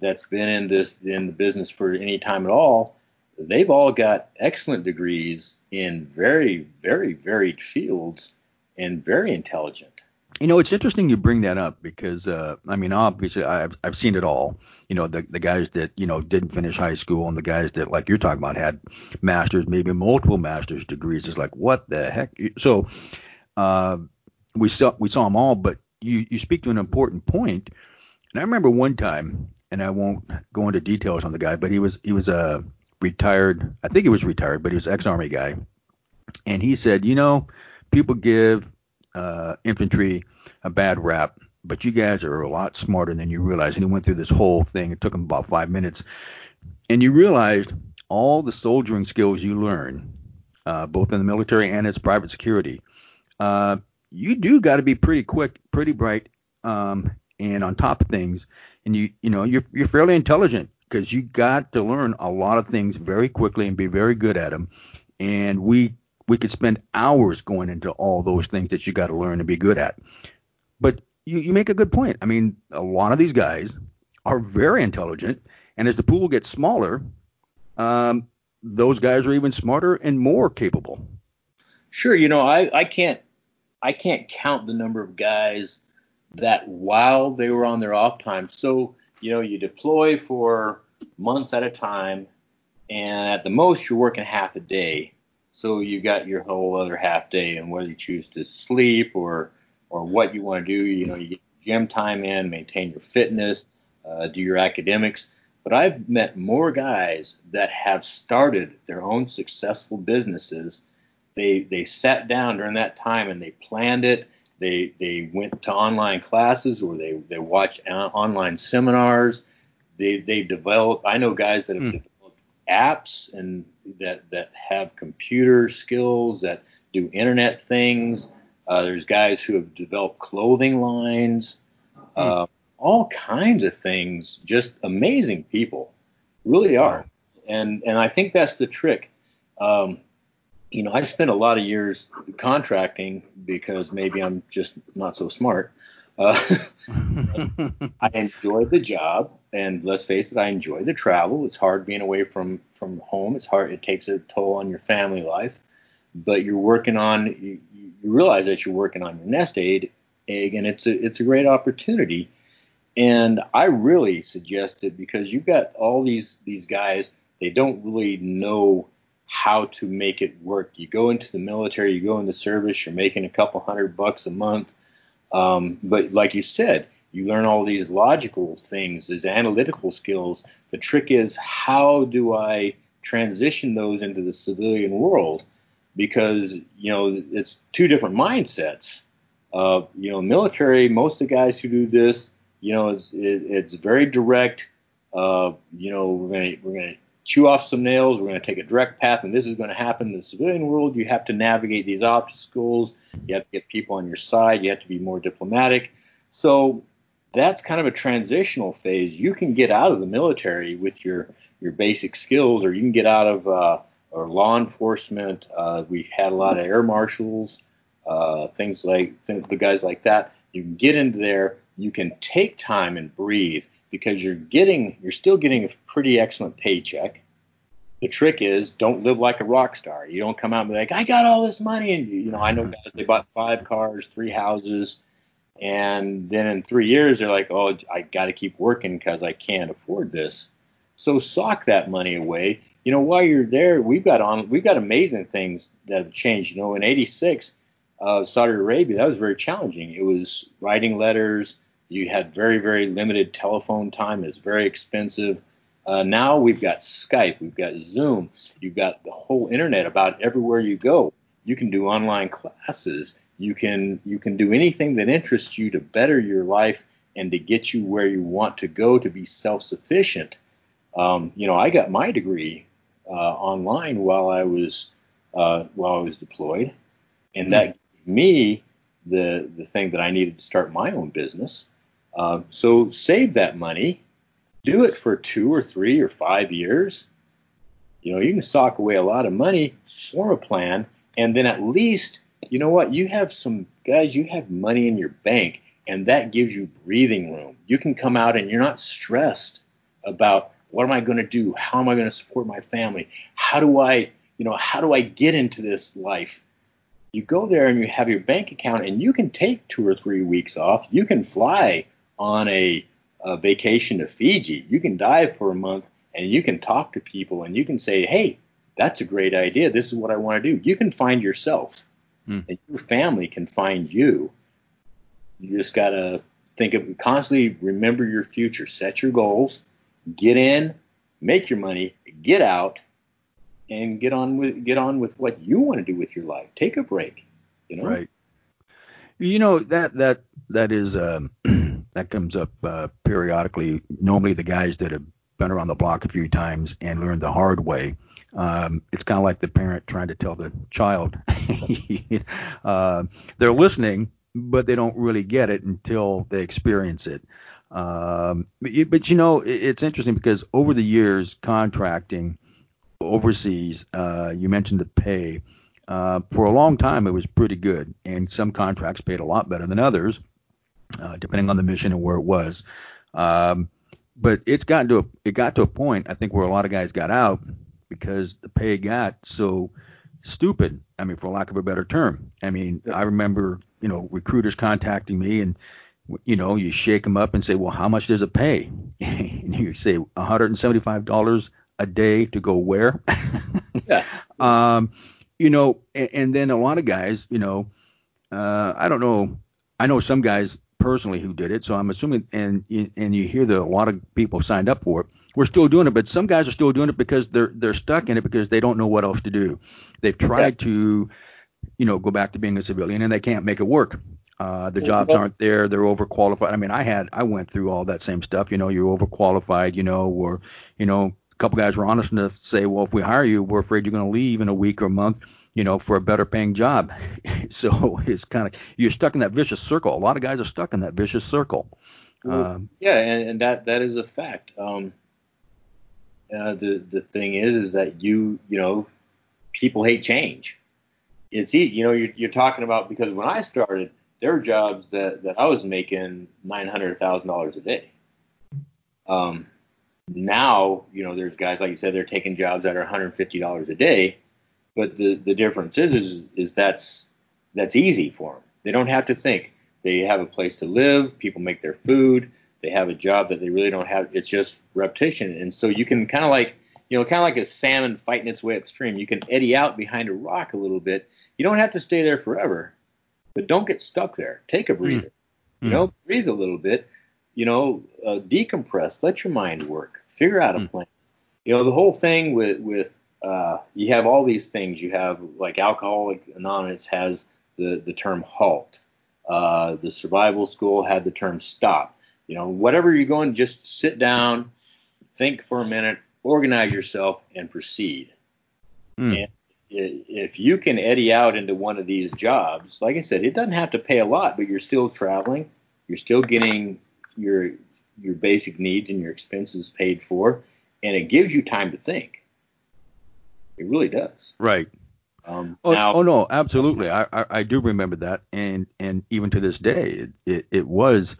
that's been in this in the business for any time at all, they've all got excellent degrees in very, very varied fields and very intelligent. You know, it's interesting you bring that up because, uh, I mean, obviously I've, I've seen it all. You know, the, the guys that, you know, didn't finish high school and the guys that, like you're talking about, had masters, maybe multiple master's degrees. It's like, what the heck? So, uh, we saw, we saw them all, but you, you speak to an important point. And I remember one time, and I won't go into details on the guy, but he was, he was a retired, I think he was retired, but he was ex-army guy. And he said, you know, people give uh, infantry a bad rap but you guys are a lot smarter than you realize. And he went through this whole thing. It took him about five minutes, and you realized all the soldiering skills you learn, uh, both in the military and as private security. Uh, you do got to be pretty quick, pretty bright, um, and on top of things. And you, you know, you're you're fairly intelligent because you got to learn a lot of things very quickly and be very good at them. And we we could spend hours going into all those things that you got to learn to be good at. But you, you make a good point. I mean, a lot of these guys are very intelligent, and as the pool gets smaller, um, those guys are even smarter and more capable. Sure, you know, I, I can't I can't count the number of guys that while they were on their off time, so you know, you deploy for months at a time, and at the most you're working half a day. So you've got your whole other half day, and whether you choose to sleep or or what you want to do, you know, you get gym time in, maintain your fitness, uh, do your academics. But I've met more guys that have started their own successful businesses. They they sat down during that time and they planned it. They they went to online classes or they they watched online seminars. They they developed. I know guys that have mm. Apps and that that have computer skills that do internet things. Uh, there's guys who have developed clothing lines. Uh, all kinds of things. Just amazing people, really are. And and I think that's the trick. Um, you know, I spent a lot of years contracting because maybe I'm just not so smart. Uh, *laughs* I enjoyed the job, and let's face it, I enjoy the travel. It's hard being away from from home. It's hard. It takes a toll on your family life, but you're working on. You, you realize that you're working on your nest egg, egg, and it's a it's a great opportunity and I really suggest it because you've got all these these guys, they don't really know how to make it work. You go into the military, you go into service, you're making a couple hundred bucks a month. Um, but like you said, you learn all these logical things, these analytical skills. The trick is how do I transition those into the civilian world? Because you know it's two different mindsets. Uh, you know, military. Most of the guys who do this, you know, it's, it, it's very direct. Uh, you know, we're gonna we're gonna chew off some nails. We're gonna take a direct path, and this is gonna happen. In the civilian world, you have to navigate these obstacles. You have to get people on your side. You have to be more diplomatic. So that's kind of a transitional phase. You can get out of the military with your your basic skills, or you can get out of uh, or law enforcement. Uh, we've had a lot of air marshals, uh, things like the guys like that. You can get into there you can take time and breathe because you're getting you're still getting a pretty excellent paycheck. The trick is don't live like a rock star. You don't come out and be like, I got all this money and you know, I know guys they bought five cars, three houses, and then in three years they're like, Oh, I gotta keep working because I can't afford this. So sock that money away. You know, while you're there, we've got on we've got amazing things that have changed. You know, in eighty six, uh, Saudi Arabia, that was very challenging. It was writing letters, you had very, very limited telephone time. It's very expensive. Uh, now we've got Skype, we've got Zoom, you've got the whole internet about everywhere you go. You can do online classes. You can you can do anything that interests you to better your life and to get you where you want to go to be self-sufficient. Um, you know, I got my degree uh, online while I was uh, while I was deployed, and that gave me the the thing that I needed to start my own business. Uh, so save that money, do it for two or three or five years. You know, you can sock away a lot of money, form a plan, and then at least, you know what, you have some guys, you have money in your bank, and that gives you breathing room. You can come out and you're not stressed about what am I going to do? How am I going to support my family? How do I, you know, how do I get into this life? You go there and you have your bank account and you can take two or three weeks off. You can fly on a, a vacation to Fiji. You can dive for a month and you can talk to people and you can say, hey, that's a great idea. This is what I want to do. You can find yourself, mm. and your family can find you. You just got to think of constantly remember your future, set your goals, get in, make your money, get out, and get on with get on with what you want to do with your life. Take a break. You know. Right. You know that that that is um, *clears throat* that comes up uh, periodically. Normally, the guys that have been around the block a few times and learned the hard way. Um, it's kind of like the parent trying to tell the child. *laughs* uh, they're listening, but they don't really get it until they experience it. Um, but, but, you know, it, it's interesting because over the years, contracting overseas, uh, you mentioned the pay. Uh, for a long time, it was pretty good, and some contracts paid a lot better than others, uh, depending on the mission and where it was. Um, but it's gotten to a, it got to a point, I think, where a lot of guys got out because the pay got so stupid. I mean, for lack of a better term. I mean, I remember, you know, recruiters contacting me and you know, you shake them up and say, well, how much does it pay? *laughs* and you say $175 a day to go where? *laughs* yeah. *laughs* Um, you know, and, and, then a lot of guys, you know, uh, I don't know. I know some guys personally who did it, so I'm assuming, and and you hear that a lot of people signed up for it. We're still doing it, but some guys are still doing it because they're they're stuck in it because they don't know what else to do. They've tried yeah. to, you know, go back to being a civilian and they can't make it work. Uh, the jobs aren't there. They're overqualified. I mean, I had, I went through all that same stuff. You know, you're overqualified. You know, or you know, a couple guys were honest enough to say, well, if we hire you, we're afraid you're going to leave in a week or a month. You know, for a better paying job. *laughs* so it's kind of you're stuck in that vicious circle. A lot of guys are stuck in that vicious circle. Um, yeah, and, and, that that is a fact. Um, uh, the the thing is, is that you you know, people hate change. It's easy. You know, you're, you're talking about because when I started there were jobs that, that I was making nine hundred thousand dollars a day. Um, now, you know, there's guys like you said, they're taking jobs that are one hundred fifty dollars a day, but the the difference is is is that's that's easy for them. They don't have to think. They have a place to live. People make their food. They have a job that they really don't have. It's just repetition, and so you can kind of like you know, kind of like a salmon fighting its way upstream. You can eddy out behind a rock a little bit. You don't have to stay there forever but don't get stuck there. Take a breather. Mm. You know, mm. breathe a little bit. You know, uh, decompress. Let your mind work. Figure out a mm. plan. You know, the whole thing with with uh, you have all these things. You have like Alcoholic Anonymous has the the term halt. Uh, the survival school had the term stop. You know, whatever you're going, just sit down, think for a minute, organize yourself, and proceed. Mm. And if you can eddy out into one of these jobs, like I said, it doesn't have to pay a lot, but you're still traveling, you're still getting your your basic needs and your expenses paid for, and it gives you time to think. It really does. Right. Um, oh, now, oh no, absolutely. I, I, I do remember that, and and even to this day, it, it, it was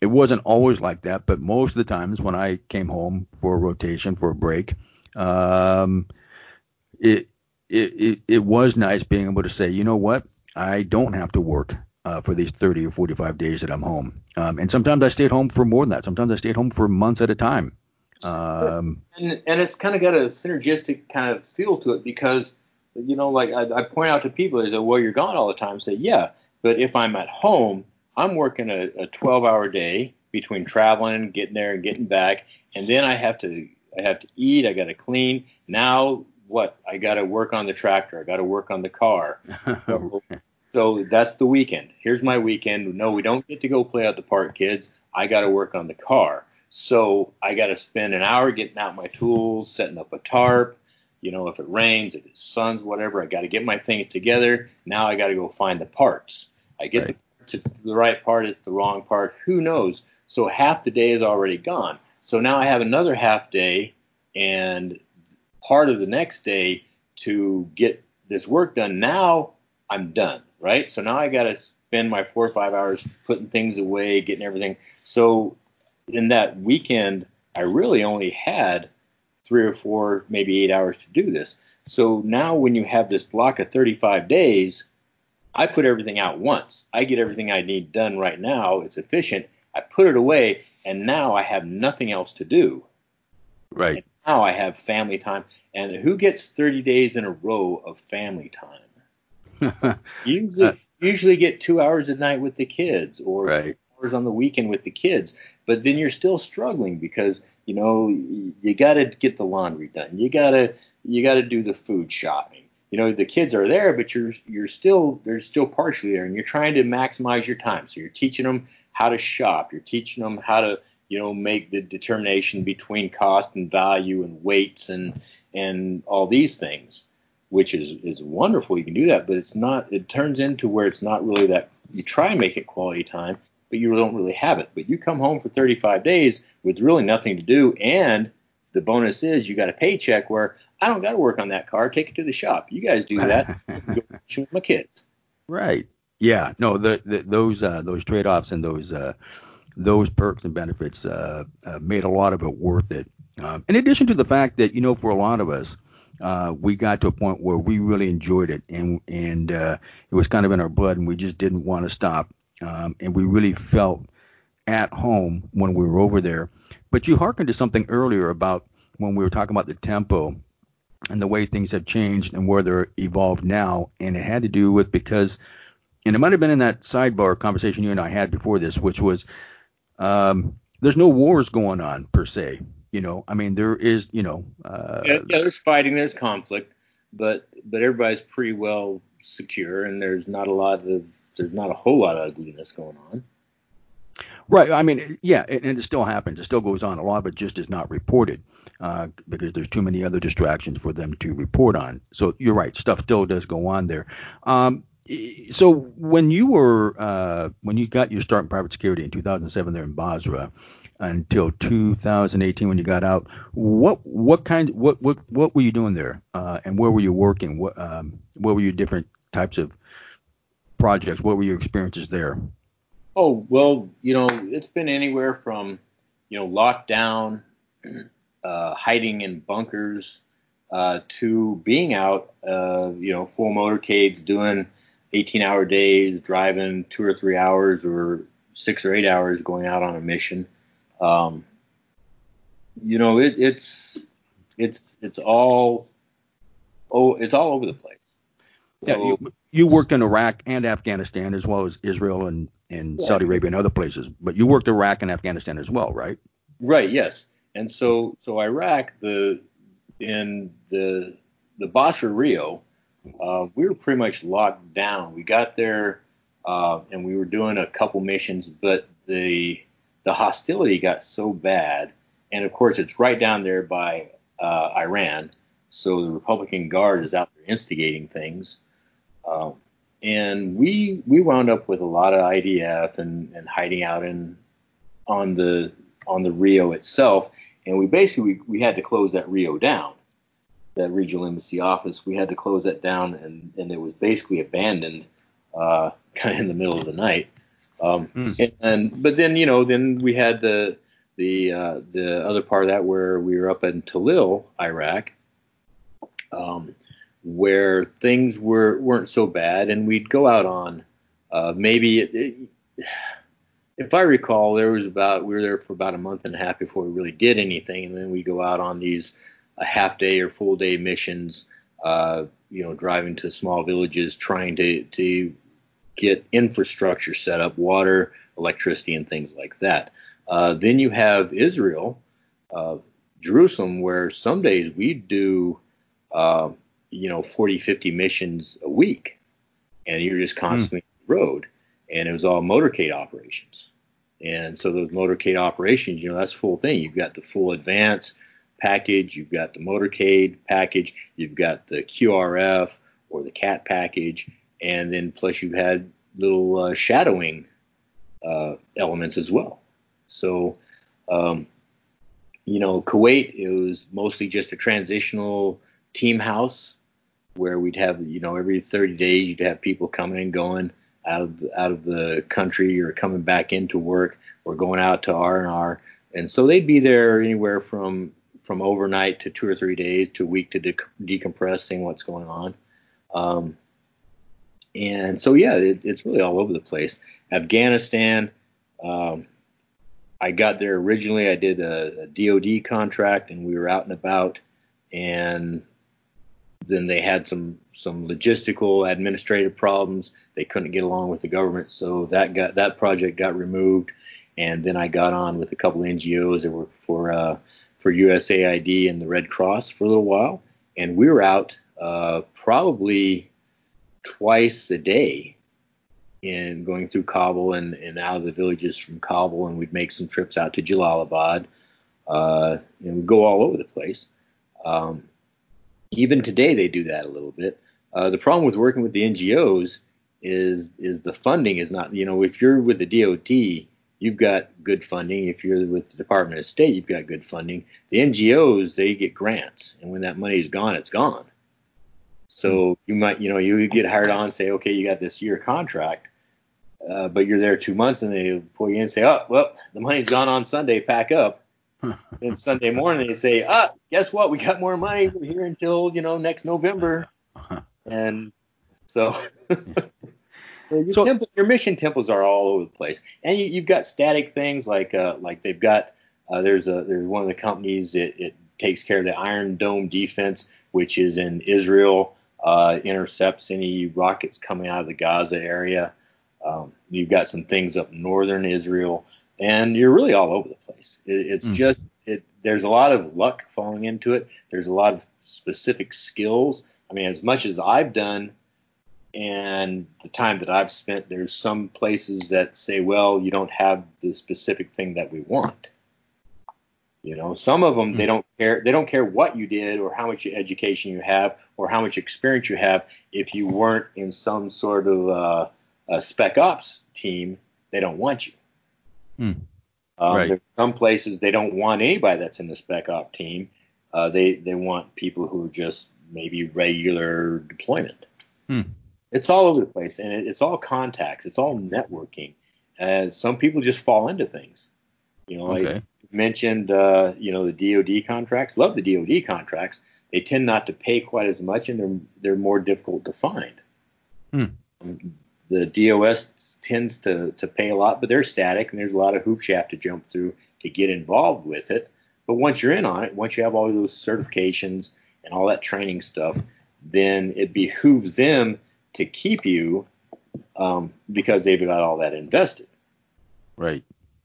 it wasn't always like that, but most of the times when I came home for a rotation for a break, um, it it, it, it was nice being able to say, you know what, I don't have to work uh, for these 30 or 45 days that I'm home. Um, and sometimes I stayed home for more than that. Sometimes I stayed home for months at a time. Um, and, and it's kind of got a synergistic kind of feel to it because, you know, like I, I point out to people, is say, well, you're gone all the time. Say, yeah, but if I'm at home, I'm working a, a 12 hour day between traveling, getting there and getting back. And then I have to, I have to eat. I got to clean. Now what I got to work on the tractor. I got to work on the car. *laughs* So, so, that's the weekend. Here's my weekend. No, we don't get to go play out the park, kids. I got to work on the car. So I got to spend an hour getting out my tools, setting up a tarp. You know, if it rains, if it suns, whatever, I got to get my things together. Now I got to go find the parts. I get right. the, to the right part, it's the wrong part. Who knows? So half the day is already gone. So now I have another half day, and part of the next day to get this work done. Now I'm done, right? So now I got to spend my four or five hours putting things away, getting everything. So in that weekend, I really only had three or four, maybe eight hours to do this. So now when you have this block of 35 days, I put everything out once. I get everything I need done right now. It's efficient. I put it away, and now I have nothing else to do. Right. And now I have family time. And who gets 30 days in a row of family time? *laughs* usually, uh, usually get two hours a night with the kids or right. Hours on the weekend with the kids. But then you're still struggling because you know you got to get the laundry done. You gotta you got to do the food shopping. you know the kids are there, but you're you're still they're still partially there, and you're trying to maximize your time. So you're teaching them how to shop, you're teaching them how to you know make the determination between cost and value and weights and and all these things, which is is wonderful. You can do that, but it's not. It turns into where it's not really that. You try and make it quality time, but you don't really have it. But you come home for 35 days with really nothing to do, and the bonus is you got a paycheck where I don't got to work on that car. Take it to the shop. You guys do that. *laughs* with my kids. Right. Yeah. No. The, the those uh, those trade offs and those uh, those perks and benefits uh, uh, made a lot of it worth it. Um, in addition to the fact that you know for a lot of us. Uh, we got to a point where we really enjoyed it, and and uh, it was kind of in our blood, and we just didn't want to stop. Um, and we really felt at home when we were over there. But you hearkened to something earlier about when we were talking about the tempo and the way things have changed and where they're evolved now. And it had to do with because, and it might have been in that sidebar conversation you and I had before this, which was um, there's no wars going on per se. You know, I mean, there is, you know, uh, yeah, yeah, there's fighting, there's conflict, but but everybody's pretty well secure, and there's not a lot of there's not a whole lot of ugliness going on. Right. I mean, yeah, and, it still happens. It still goes on. A lot but just is not reported uh, because there's too many other distractions for them to report on. So you're right. Stuff still does go on there. Um, so when you were uh, when you got your start in private security in 2007 there in Basra until 2018 when you got out, what what kind what what what were you doing there, uh, and where were you working? What um, what were your different types of projects? What were your experiences there? Oh well, you know, it's been anywhere from you know lockdown, *clears throat* uh, hiding in bunkers, uh, to being out, uh, you know, full motorcades, doing 18-hour days, driving two or three hours or six or eight hours, going out on a mission. Um, you know, it, it's it's it's all oh, it's all over the place. Yeah, you, you worked in Iraq and Afghanistan as well as Israel and in yeah. Saudi Arabia and other places. But you worked Iraq and Afghanistan as well, right? Right. Yes. And so so Iraq the in the the Basra Rio, uh, we were pretty much locked down. We got there uh, and we were doing a couple missions, but the the hostility got so bad, and of course it's right down there by uh, Iran, so the Republican Guard is out there instigating things. Um, and we we wound up with a lot of IDF and, and hiding out in on the on the Rio itself, and we basically we, we had to close that Rio down, that regional embassy office. We had to close that down, and and it was basically abandoned, uh, *laughs* kind of in the middle of the night. Um, mm. and, and but then you know then we had the the uh, the other part of that where we were up in Tallil, Iraq. Um, where things were weren't so bad, and we'd go out on uh, maybe it, it, if I recall, there was about we were there for about a month and a half before we really did anything, and then we go out on these a half day or full day missions. Uh, you know, driving to small villages, trying to to get infrastructure set up, water, electricity, and things like that. Uh, then you have Israel, uh, Jerusalem, where some days we do uh, you know 40 50 missions a week and you're just hmm. constantly mm. on the road and it was all motorcade operations and so those motorcade operations you know that's a full thing you've got the full advance package you've got the motorcade package you've got the qrf or the cat package and then plus you've had little uh, shadowing uh, elements as well so um, you know kuwait it was mostly just a transitional team house where we'd have you know every 30 days you'd have people coming and going out of out of the country or coming back into work or going out to R and R, and so they'd be there anywhere from from overnight to two or three days to a week to de- what's going on. Um, and so yeah, it, it's really all over the place. Afghanistan, um, I got there originally. I did a, a DoD contract, and we were out and about, and then they had some some logistical administrative problems. They couldn't get along with the government, so that got that project got removed. And then I got on with a couple NGOs that worked for uh, for USAID and the Red Cross for a little while, and we were out uh, probably twice a day in going through Kabul and, and out of the villages from Kabul, and we'd make some trips out to Jalalabad. Uh, and we'd go all over the place. Um, even today, they do that a little bit. Uh, the problem with working with the NGOs is is the funding is not. You know, if you're with the DoD you've got good funding. If you're with the Department of State, you've got good funding. The NGOs, they get grants, and when that money is gone, it's gone. So you might, you know, you get hired on say, okay, you got this year contract, uh, but you're there two months, and they pull you in and say, oh, well, the money's gone on Sunday, pack up. Then Sunday morning they say, ah, guess what? We got more money. We're here until you know next November, and so. *laughs* your, so, tempo, your mission tempos are all over the place, and you, have got static things like uh, like they've got uh, there's a there's one of the companies it, it takes care of the Iron Dome defense, which is in Israel, uh, intercepts any rockets coming out of the Gaza area. Um, you've got some things up northern Israel, and you're really all over the place. It, it's mm. just it. There's a lot of luck falling into it. There's a lot of specific skills. I mean, as much as I've done and the time that I've spent, there's some places that say, well, you don't have the specific thing that we want. You know, some of them mm they don't care. They don't care what you did or how much education you have or how much experience you have. If you weren't in some sort of uh, a spec ops team, they don't want you. Mm. Um, right. There's some places they don't want anybody that's in the spec op team. Uh, they they want people who are just maybe regular deployment. Hmm. It's all over the place, and it, it's all contacts. It's all networking. And some people just fall into things. You know, okay. like mentioned, uh, you know, the DoD contracts. Love the DoD contracts. They tend not to pay quite as much, and they're they're more difficult to find. Hmm. Um, the DOS tends to to pay a lot, but they're static, and there's a lot of hoops you have to jump through to get involved with it. But once you're in on it, once you have all those certifications and all that training stuff, then it behooves them to keep you um, because they've got all that invested. Right.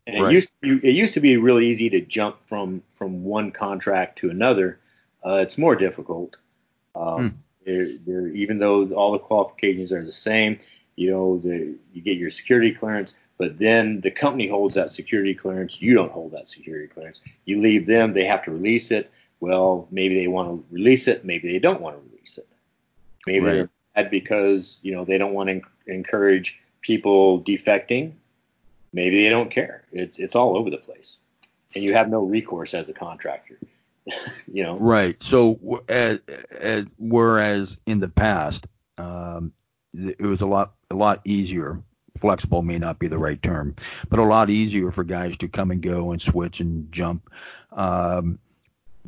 And right. it used to be, it used to be really easy to jump from from one contract to another. Uh, it's more difficult. Um, hmm. they're, they're, even though all the qualifications are the same, you know, the, you get your security clearance, but then the company holds that security clearance. You don't hold that security clearance. You leave them, they have to release it. Well, maybe they want to release it, maybe they don't want to release it. Maybe right. they're bad because you know they don't want to encourage people defecting. Maybe they don't care. It's it's all over the place, and you have no recourse as a contractor. *laughs* you know. Right. So as, as whereas in the past, um, it was a lot a lot easier. Flexible may not be the right term, but a lot easier for guys to come and go and switch and jump. Um,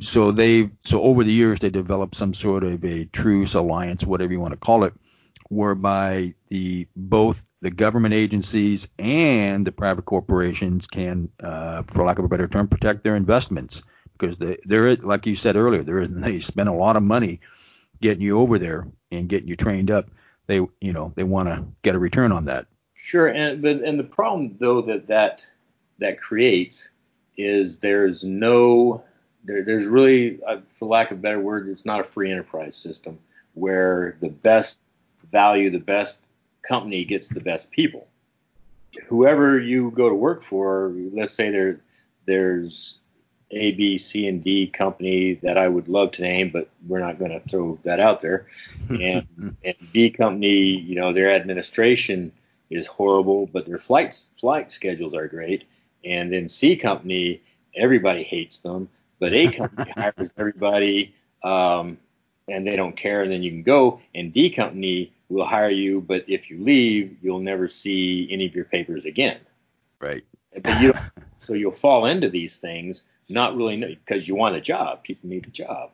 so they so over the years they developed some sort of a truce alliance, whatever you want to call it, whereby the both the government agencies and the private corporations can, uh, for lack of a better term, protect their investments because they they're like you said earlier, *laughs* they spend a lot of money getting you over there and getting you trained up they you know they want to get a return on that. Sure, and but and the problem though that that that creates is there's no there, there's really uh, for lack of a better word it's not a free enterprise system where the best value the best company gets the best people whoever you go to work for let's say there there's a, B, C, and D company that I would love to name, but we're not going to throw that out there. And, *laughs* and B company, you know, their administration is horrible, but their flights flight schedules are great. And then C company, everybody hates them, but A company *laughs* hires everybody, um, and they don't care, and then you can go. And D company will hire you, but if you leave, you'll never see any of your papers again. Right. But you, *laughs* so you'll fall into these things not really because you want a job. People need a job.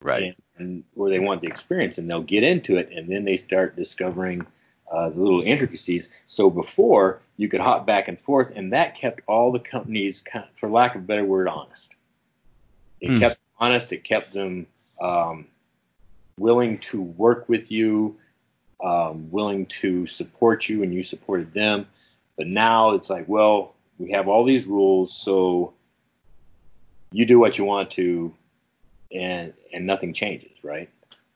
Right. And, and, or they want the experience and they'll get into it and then they start discovering uh, the little intricacies. So before you could hop back and forth and that kept all the companies, for lack of a better word, honest. It mm. kept honest. It kept them um, willing to work with you, um, willing to support you, and you supported them. But now it's like, well, we have all these rules, so you do what you want to, and and nothing changes, right?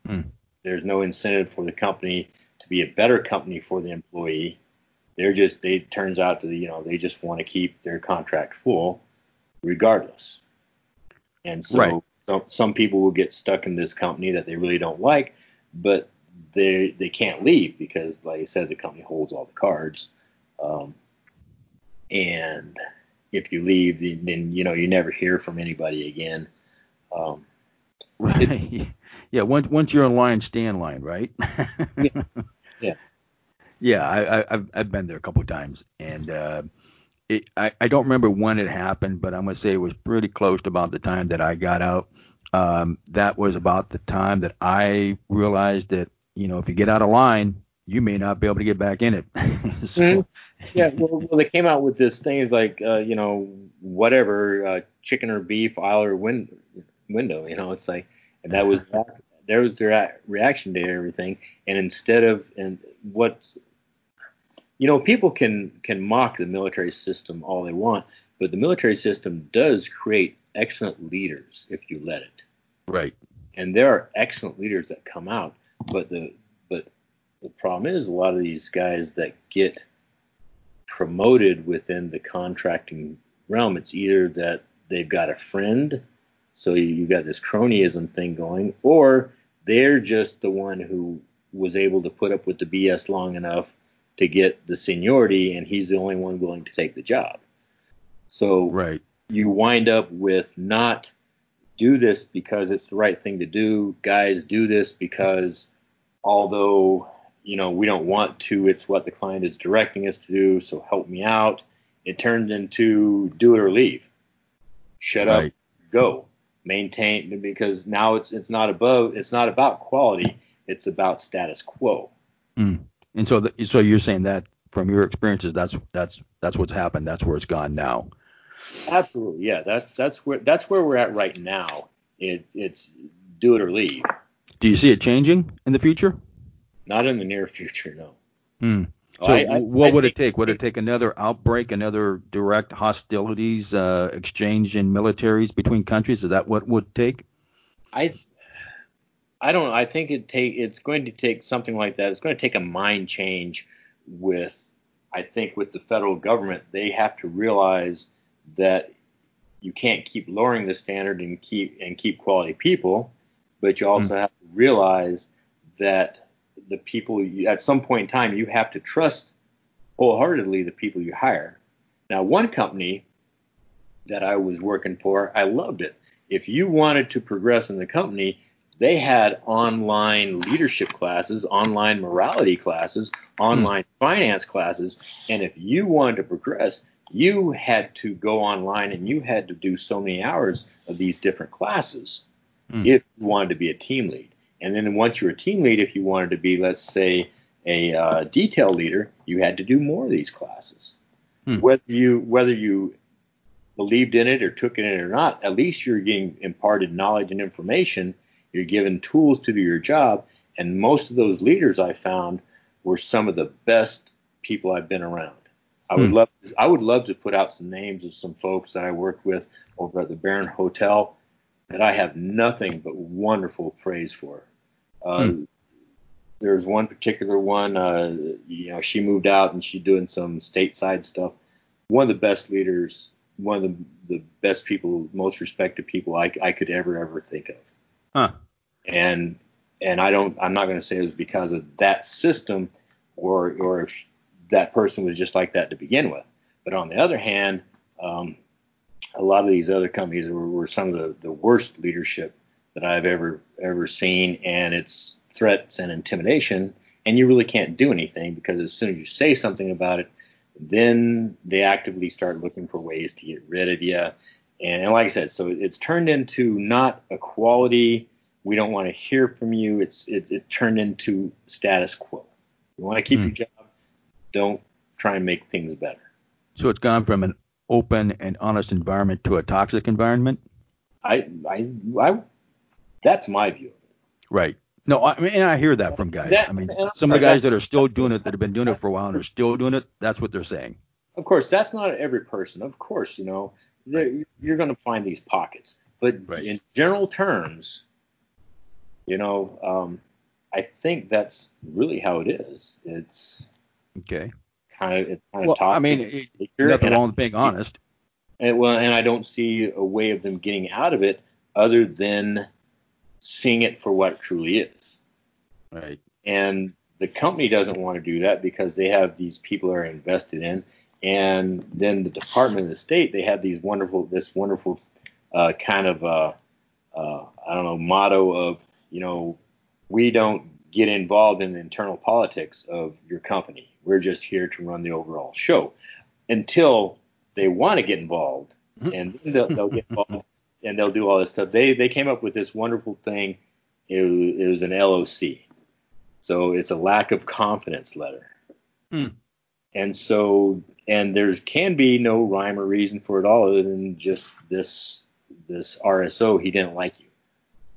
Hmm. there's no incentive for the company to be a better company for the employee. They're just they turns out to you know they just want to keep their contract full regardless. And so Right. some some people will get stuck in this company that they really don't like, but they they can't leave because like I said the company holds all the cards. Um, and if you leave then- you know you never hear from anybody again. Um, Right. *laughs* yeah. Once once you're in line, stay in line, right? *laughs* Yeah. Yeah. Yeah. I, I I've I've been there a couple of times, and uh, it I I don't remember when it happened, but I'm gonna say it was pretty close to about the time that I got out. Um, that was about the time that I realized that you know if you get out of line, you may not be able to get back in it. *laughs* so, Mhm. yeah, well, well, they came out with this thing is like, uh, you know, whatever, uh, chicken or beef, aisle or win- window. You know, it's like, and that was there was their reaction to everything. And instead of and what, you know, people can can mock the military system all they want, but the military system does create excellent leaders if you let it. Right. And there are excellent leaders that come out, but the but the problem is a lot of these guys that get promoted within the contracting realm, it's either that they've got a friend, so you, got this cronyism thing going, or they're just the one who was able to put up with the BS long enough to get the seniority, and he's the only one willing to take the job. So Right. you wind up with not do this because it's the right thing to do. Guys do this because although you know we don't want to, it's what the client is directing us to do. So help me out. It turned into do it or leave. Shut up, go. Maintain because now it's it's not above it's not about quality. It's about status quo. Mm. And so the, so you're saying that from your experiences, that's that's that's what's happened. That's where it's gone now. Absolutely, yeah. That's that's where that's where we're at right now. It, it's do it or leave. Do you see it changing in the future? Not in the near future, no. Hmm. Oh, So I- I- what I would it take? Would it take another outbreak, another direct hostilities uh, exchange in militaries between countries? Is that what would take? I I don't know. I think it take it's going to take something like that. It's going to take a mind change with I think with the federal government. They have to realize that you can't keep lowering the standard and keep and keep quality people, but you also have to realize that the people you, at some point in time you have to trust wholeheartedly the people you hire. Now, one company that I was working for, I loved it. If you wanted to progress in the company, they had online leadership classes, online morality classes, online finance classes, and if you wanted to progress, you had to go online and you had to do so many hours of these different classes Hmm. if you wanted to be a team lead. And then once you're a team lead, if you wanted to be, let's say, a uh, detail leader, you had to do more of these classes. Hmm. Whether you whether you believed in it or took it in or not, at least you're getting imparted knowledge and information. You're given tools to do your job. And most of those leaders I found were some of the best people I've been around. I would Hmm. love I would love to put out some names of some folks that I worked with over at the Baron Hotel that I have nothing but wonderful praise for. Uh, Hmm. There's one particular one, uh, you know, she moved out and she's doing some stateside stuff. One of the best leaders, one of the, the best people, most respected people I, I could ever ever think of. Huh. And and I don't, I'm not going to say it was because of that system, or or if that person was just like that to begin with. But on the other hand, um, a lot of these other companies were, were some of the, the worst leadership that I've ever ever seen, and it's threats and intimidation, and you really can't do anything because as soon as you say something about it, then they actively start looking for ways to get rid of you. And like I said, so it's turned into not equality. We don't want to hear from you. It's it, it turned into status quo. You want to keep Hmm. your job. Don't try and make things better. So it's gone from an open and honest environment to a toxic environment. I I I that's my view. Right. No, I mean, and I hear that from guys. That- I mean, some of the guys that are still doing it, that have been doing it for a while and are still doing it, that's what they're saying. Of course, that's not every person. Of course, you know, there- you're going to find these pockets. But Right. in general terms, you know, um, I think that's really how it is. It's Okay. kind of it's kind Well, of toxic. I mean, it, nothing wrong with being honest. And well, and I don't see a way of them getting out of it other than seeing it for what it truly is. Right. And the company doesn't want to do that because they have these people are invested in, and then the Department of the State they have these wonderful this wonderful uh, kind of uh, uh, I don't know motto of you know we don't get involved in the internal politics of your company. We're just here to run the overall show until they want to get involved, and then they'll, they'll get involved and they'll do all this stuff. They they came up with this wonderful thing. It was, it was an LOC, so it's a lack of confidence letter. Hmm. And so and there can be no rhyme or reason for it all other than just this this RSO he didn't like you,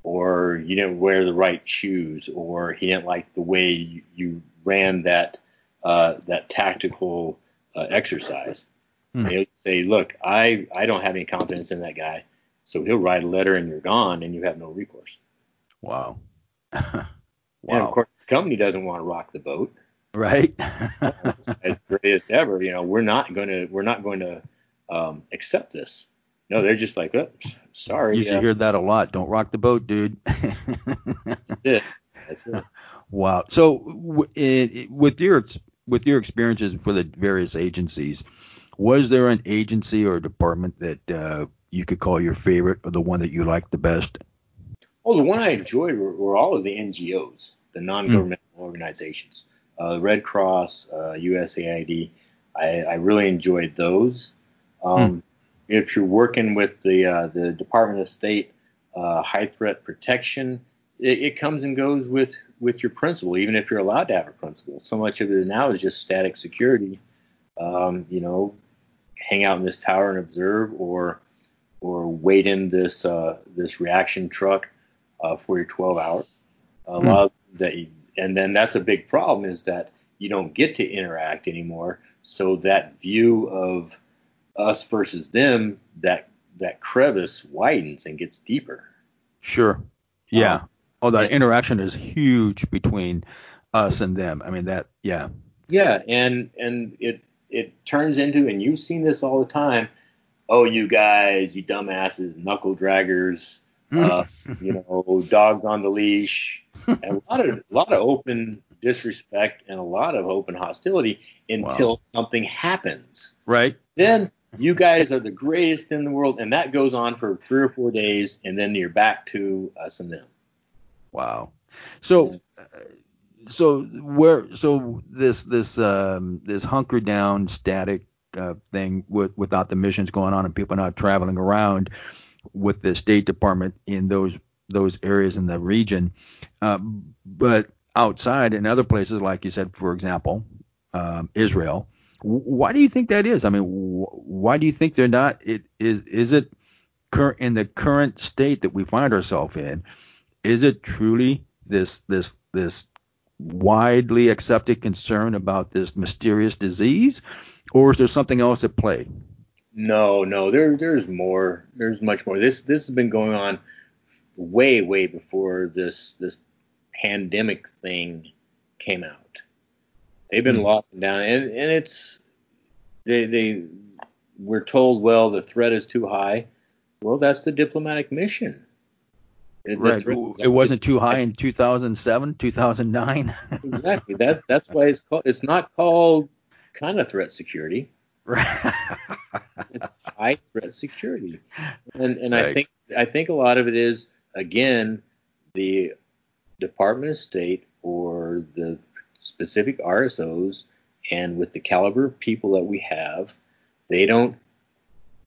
or you didn't wear the right shoes, or he didn't like the way you, you ran that uh, that tactical uh, exercise. Hmm. He'll say, look, I I don't have any confidence in that guy, so he'll write a letter and you're gone and you have no recourse. Wow. *laughs* wow. And of course, the company doesn't want to rock the boat. Right. *laughs* as great as ever, you know, we're not going to we're not going to um, accept this. No, they're just like, oh, sorry, you should uh, hear that a lot. Don't rock the boat, dude. *laughs* that's it. That's it. Wow. So, w- i- with your with your experiences for the various agencies, was there an agency or department that uh, you could call your favorite or the one that you liked the best? Well, the one I enjoyed were, were all of the NGOs, the non-governmental organizations, uh, Red Cross, uh, USAID. I, I really enjoyed those. Um, If you're working with the uh, the Department of State uh, high threat protection, it, it comes and goes with with your principal, even if you're allowed to have a principal. So much of it now is just static security. Um, you know, hang out in this tower and observe, or or wait in this uh, this reaction truck uh, for your 12 hours. A Hmm. lot of that, you, and then that's a big problem is that you don't get to interact anymore. So that view of us versus them, that that crevice widens and gets deeper. Sure. Yeah. Um, oh, that yeah. interaction is huge between us and them. I mean that. Yeah. Yeah, and and it it turns into, and you've seen this all the time. Oh, you guys, you dumbasses, knuckle draggers, *laughs* uh, you know, dogs on the leash, and a lot of a lot of open disrespect and a lot of open hostility until something happens. right. Then you guys are the greatest in the world, and that goes on for three or four days, and then you're back to us and them. Wow. So, uh, so where, so this this um, this hunker down static uh, thing with, without the missions going on and people not traveling around with the State Department in those those areas in the region, uh, but outside in other places, like you said, for example, um, Israel. Why do you think that is? I mean, wh- why do you think they're not? It is is it current in the current state that we find ourselves in? is it truly this this this widely accepted concern about this mysterious disease or is there something else at play No, no, there there's more. There's much more. This this has been going on way way before this this pandemic thing came out. They've been Hmm. locking down, and and it's they they we're told well the threat is too high. Well, that's the diplomatic mission. The right it wasn't too high in 2007 2009 *laughs* exactly that that's why it's called it's not called kind of threat security. right high threat security. And and I think I think a lot of it is again the Department of State or the specific RSOs and with the caliber of people that we have, they don't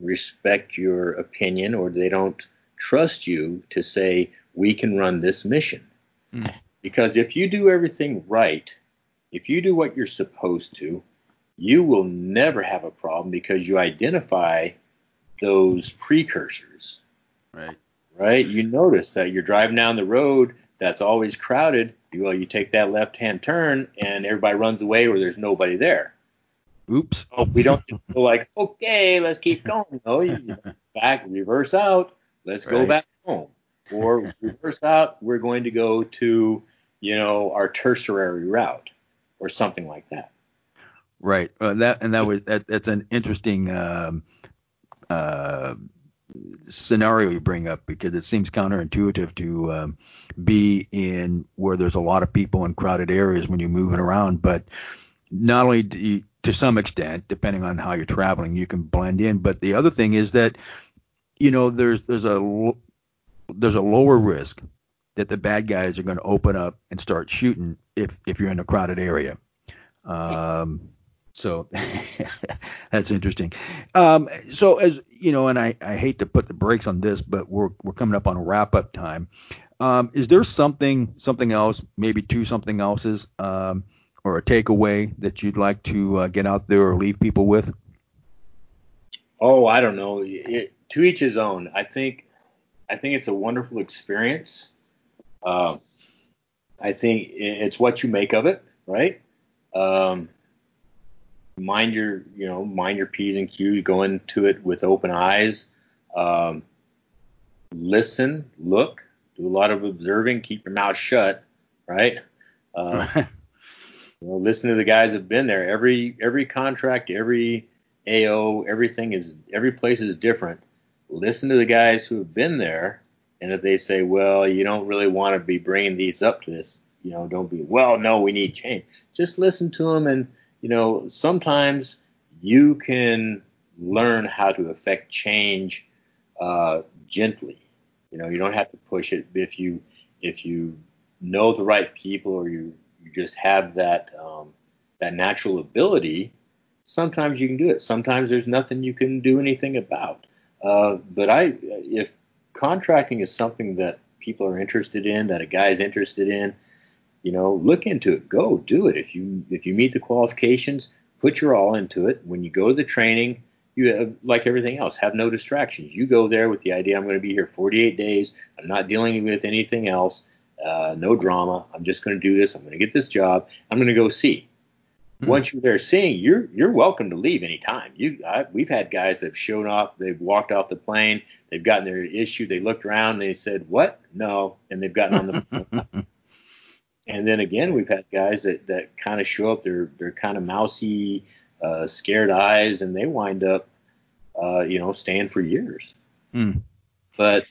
respect your opinion or they don't trust you to say we can run this mission. Hmm. Because if you do everything right, if you do what you're supposed to, you will never have a problem because you identify those precursors, right right? You notice that you're driving down the road that's always crowded. You, well, you take that left-hand turn and everybody runs away where there's nobody there. oops Oh, we don't just go like, okay, let's keep going. No, you *laughs* back, reverse out. Let's go back home. Or reverse out. We're going to go to, you know, our tertiary route or something like that. Right. Uh, that and that was that. That's an interesting um, uh, scenario you bring up because it seems counterintuitive to um, be in where there's a lot of people in crowded areas when you're moving around. But not only do you, to some extent, depending on how you're traveling, you can blend in. But the other thing is that you know there's there's a there's a lower risk that the bad guys are going to open up and start shooting if if you're in a crowded area. Um, so *laughs* that's interesting. Um, so as you know, and I, I hate to put the brakes on this, but we're we're coming up on wrap up time. Um, is there something something else, maybe two something else's, um, or a takeaway that you'd like to uh, get out there or leave people with? Oh, I don't know. It, to each his own. I think I think it's a wonderful experience. Uh, I think it's what you make of it, right? Um, mind your, you know, mind your p's and q's. Go into it with open eyes. Um, listen, look, do a lot of observing. Keep your mouth shut, right? Uh, *laughs* you know, listen to the guys that have been there. Every every contract, every AO, everything is every place is different. Listen to the guys who have been there and if they say, well, you don't really want to be bringing these up to this, you know, don't be, well, no, we need change. Just listen to them. And, you know, sometimes you can learn how to affect change uh, gently. You know, you don't have to push it. If you, if you know the right people or you, you just have that, um, that natural ability, sometimes you can do it. Sometimes there's nothing you can do anything about. Uh, but I, if contracting is something that people are interested in, that a guy's interested in, you know, look into it. Go do it. If you if you meet the qualifications, put your all into it. When you go to the training, you have, like everything else, have no distractions. You go there with the idea I'm going to be here 48 days. I'm not dealing with anything else. Uh, no drama. I'm just going to do this. I'm going to get this job. I'm going to go see. Mm-hmm. Once you're there seeing, you're you're welcome to leave anytime. You I, we've had guys that have shown up, they've walked off the plane, they've gotten their issue, they looked around, they said, "What? No," and they've gotten on the. *laughs* and then again, we've had guys that that kind of show up, they're they're kind of mousy, uh, scared eyes, and they wind up, uh, you know, staying for years. Mm. But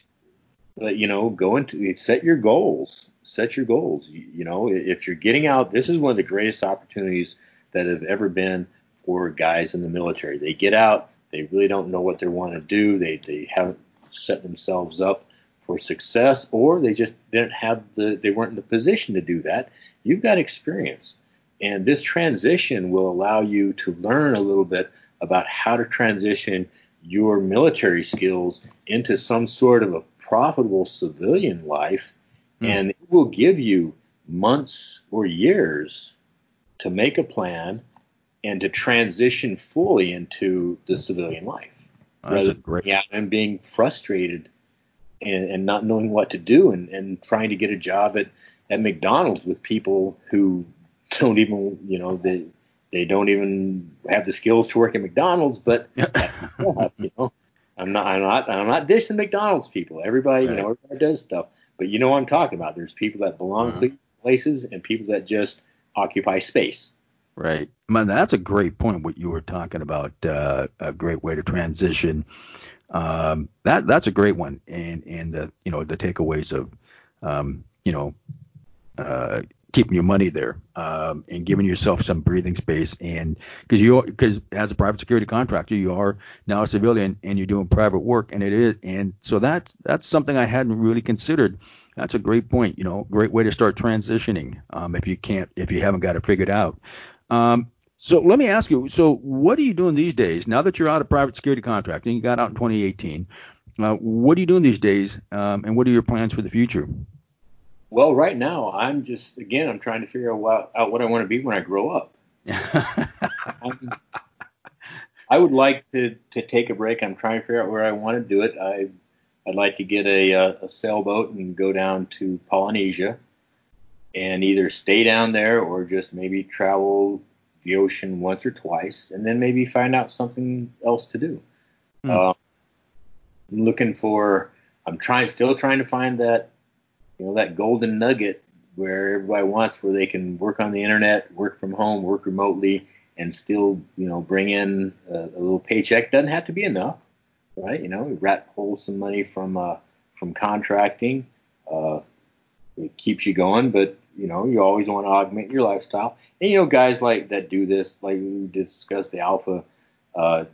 but you know, go into set your goals. Set your goals. You, you know, if you're getting out, this is one of the greatest opportunities that have ever been for guys in the military. They get out, they really don't know what they want to do, they, they haven't set themselves up for success, or they just didn't have the, they weren't in the position to do that. You've got experience. And this transition will allow you to learn a little bit about how to transition your military skills into some sort of a profitable civilian life. Mm. And it will give you months or years to make a plan and to transition fully into the civilian life. That's rather great. Yeah, and being frustrated and, and not knowing what to do and, and trying to get a job at, at McDonald's with people who don't even, you know, they they don't even have the skills to work at McDonald's, but *laughs* you know, I'm not I'm not I'm not dishing McDonald's people. Everybody, right. you know, everybody does stuff. But you know what I'm talking about. There's people that belong uh-huh. to places and people that just occupy space. Right. Man, that's a great point. What you were talking about, uh, a great way to transition. Um, that that's a great one, and and the you know the takeaways of, um, you know, uh, keeping your money there um, and giving yourself some breathing space and because you because as a private security contractor you are now a civilian and you're doing private work and it is and so that's that's something I hadn't really considered that's a great point. You know, great way to start transitioning um, if you can't, if you haven't got it figured out. Um, so let me ask you. So what are you doing these days? Now that you're out of private security contracting, you got out in 2018. Uh, what are you doing these days, um, and what are your plans for the future? Well, right now I'm just again I'm trying to figure out what, out what I want to be when I grow up. *laughs* I would like to to take a break. I'm trying to figure out where I want to do it. I I'd like to get a, uh, a sailboat and go down to Polynesia and either stay down there or just maybe travel the ocean once or twice and then maybe find out something else to do. Hmm. Uh, I'm looking for, I'm trying, still trying to find that, you know, that golden nugget where everybody wants, where they can work on the internet, work from home, work remotely, and still, you know, bring in a, a little paycheck. Doesn't have to be enough, right? You know, we rat hole some money from uh, from contracting. Uh, it keeps you going, but you know, you always want to augment your lifestyle. And you know, guys like that do this, like we discussed the alpha, uh,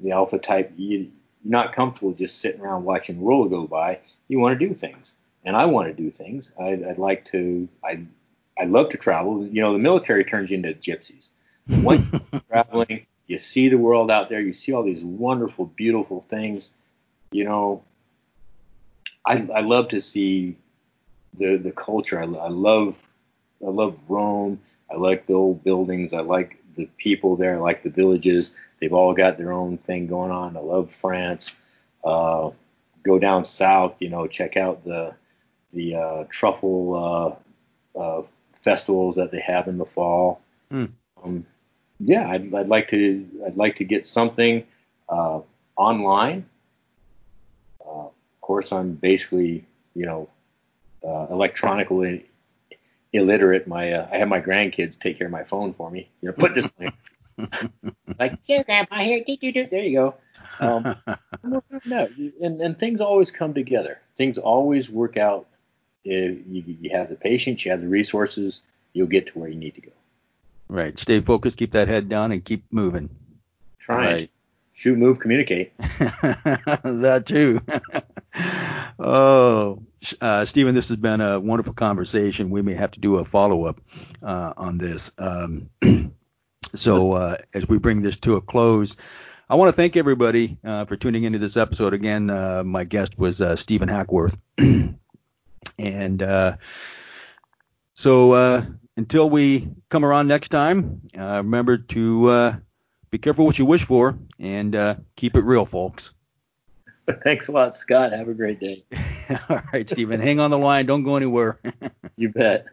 the alpha type. You, you're not comfortable just sitting around watching the world go by. You want to do things, and I want to do things. I'd, I'd like to. I I love to travel. You know, the military turns you into gypsies. Once *laughs* traveling, you see the world out there. You see all these wonderful, beautiful things. You know, I I love to see the the culture. I, I love I love Rome. I like the old buildings. I like the people there. I like the villages. They've all got their own thing going on. I love France. Uh, go down south, you know, check out the the uh, truffle uh, uh festivals that they have in the fall. Mm. Um, yeah, I'd, I'd, like to I'd like to get something uh, online. Uh, of course, I'm basically you know uh, electronically illiterate. My uh, I have my grandkids take care of my phone for me. You know, put this *laughs* like here, grandpa, here, do, do, do. there you go. Um, *laughs* no, and, and things always come together. Things always work out. If you, you have the patience, you have the resources, you'll get to where you need to go. Right. Stay focused, keep that head down, and keep moving. Try. Right. Shoot, move, communicate. *laughs* that too. oh, uh, Stephen, this has been a wonderful conversation. We may have to do a follow up uh, on this. Um, *clears throat* so uh, as we bring this to a close, I want to thank everybody uh, for tuning into this episode. Again, uh, my guest was uh, Stephen Hackworth, *clears throat* and so until we come around next time, remember to be careful what you wish for and keep it real, folks. *laughs* Thanks a lot, Scott. Have a great day. *laughs* All right, Stephen. hang on the line. Don't go anywhere. *laughs* you bet.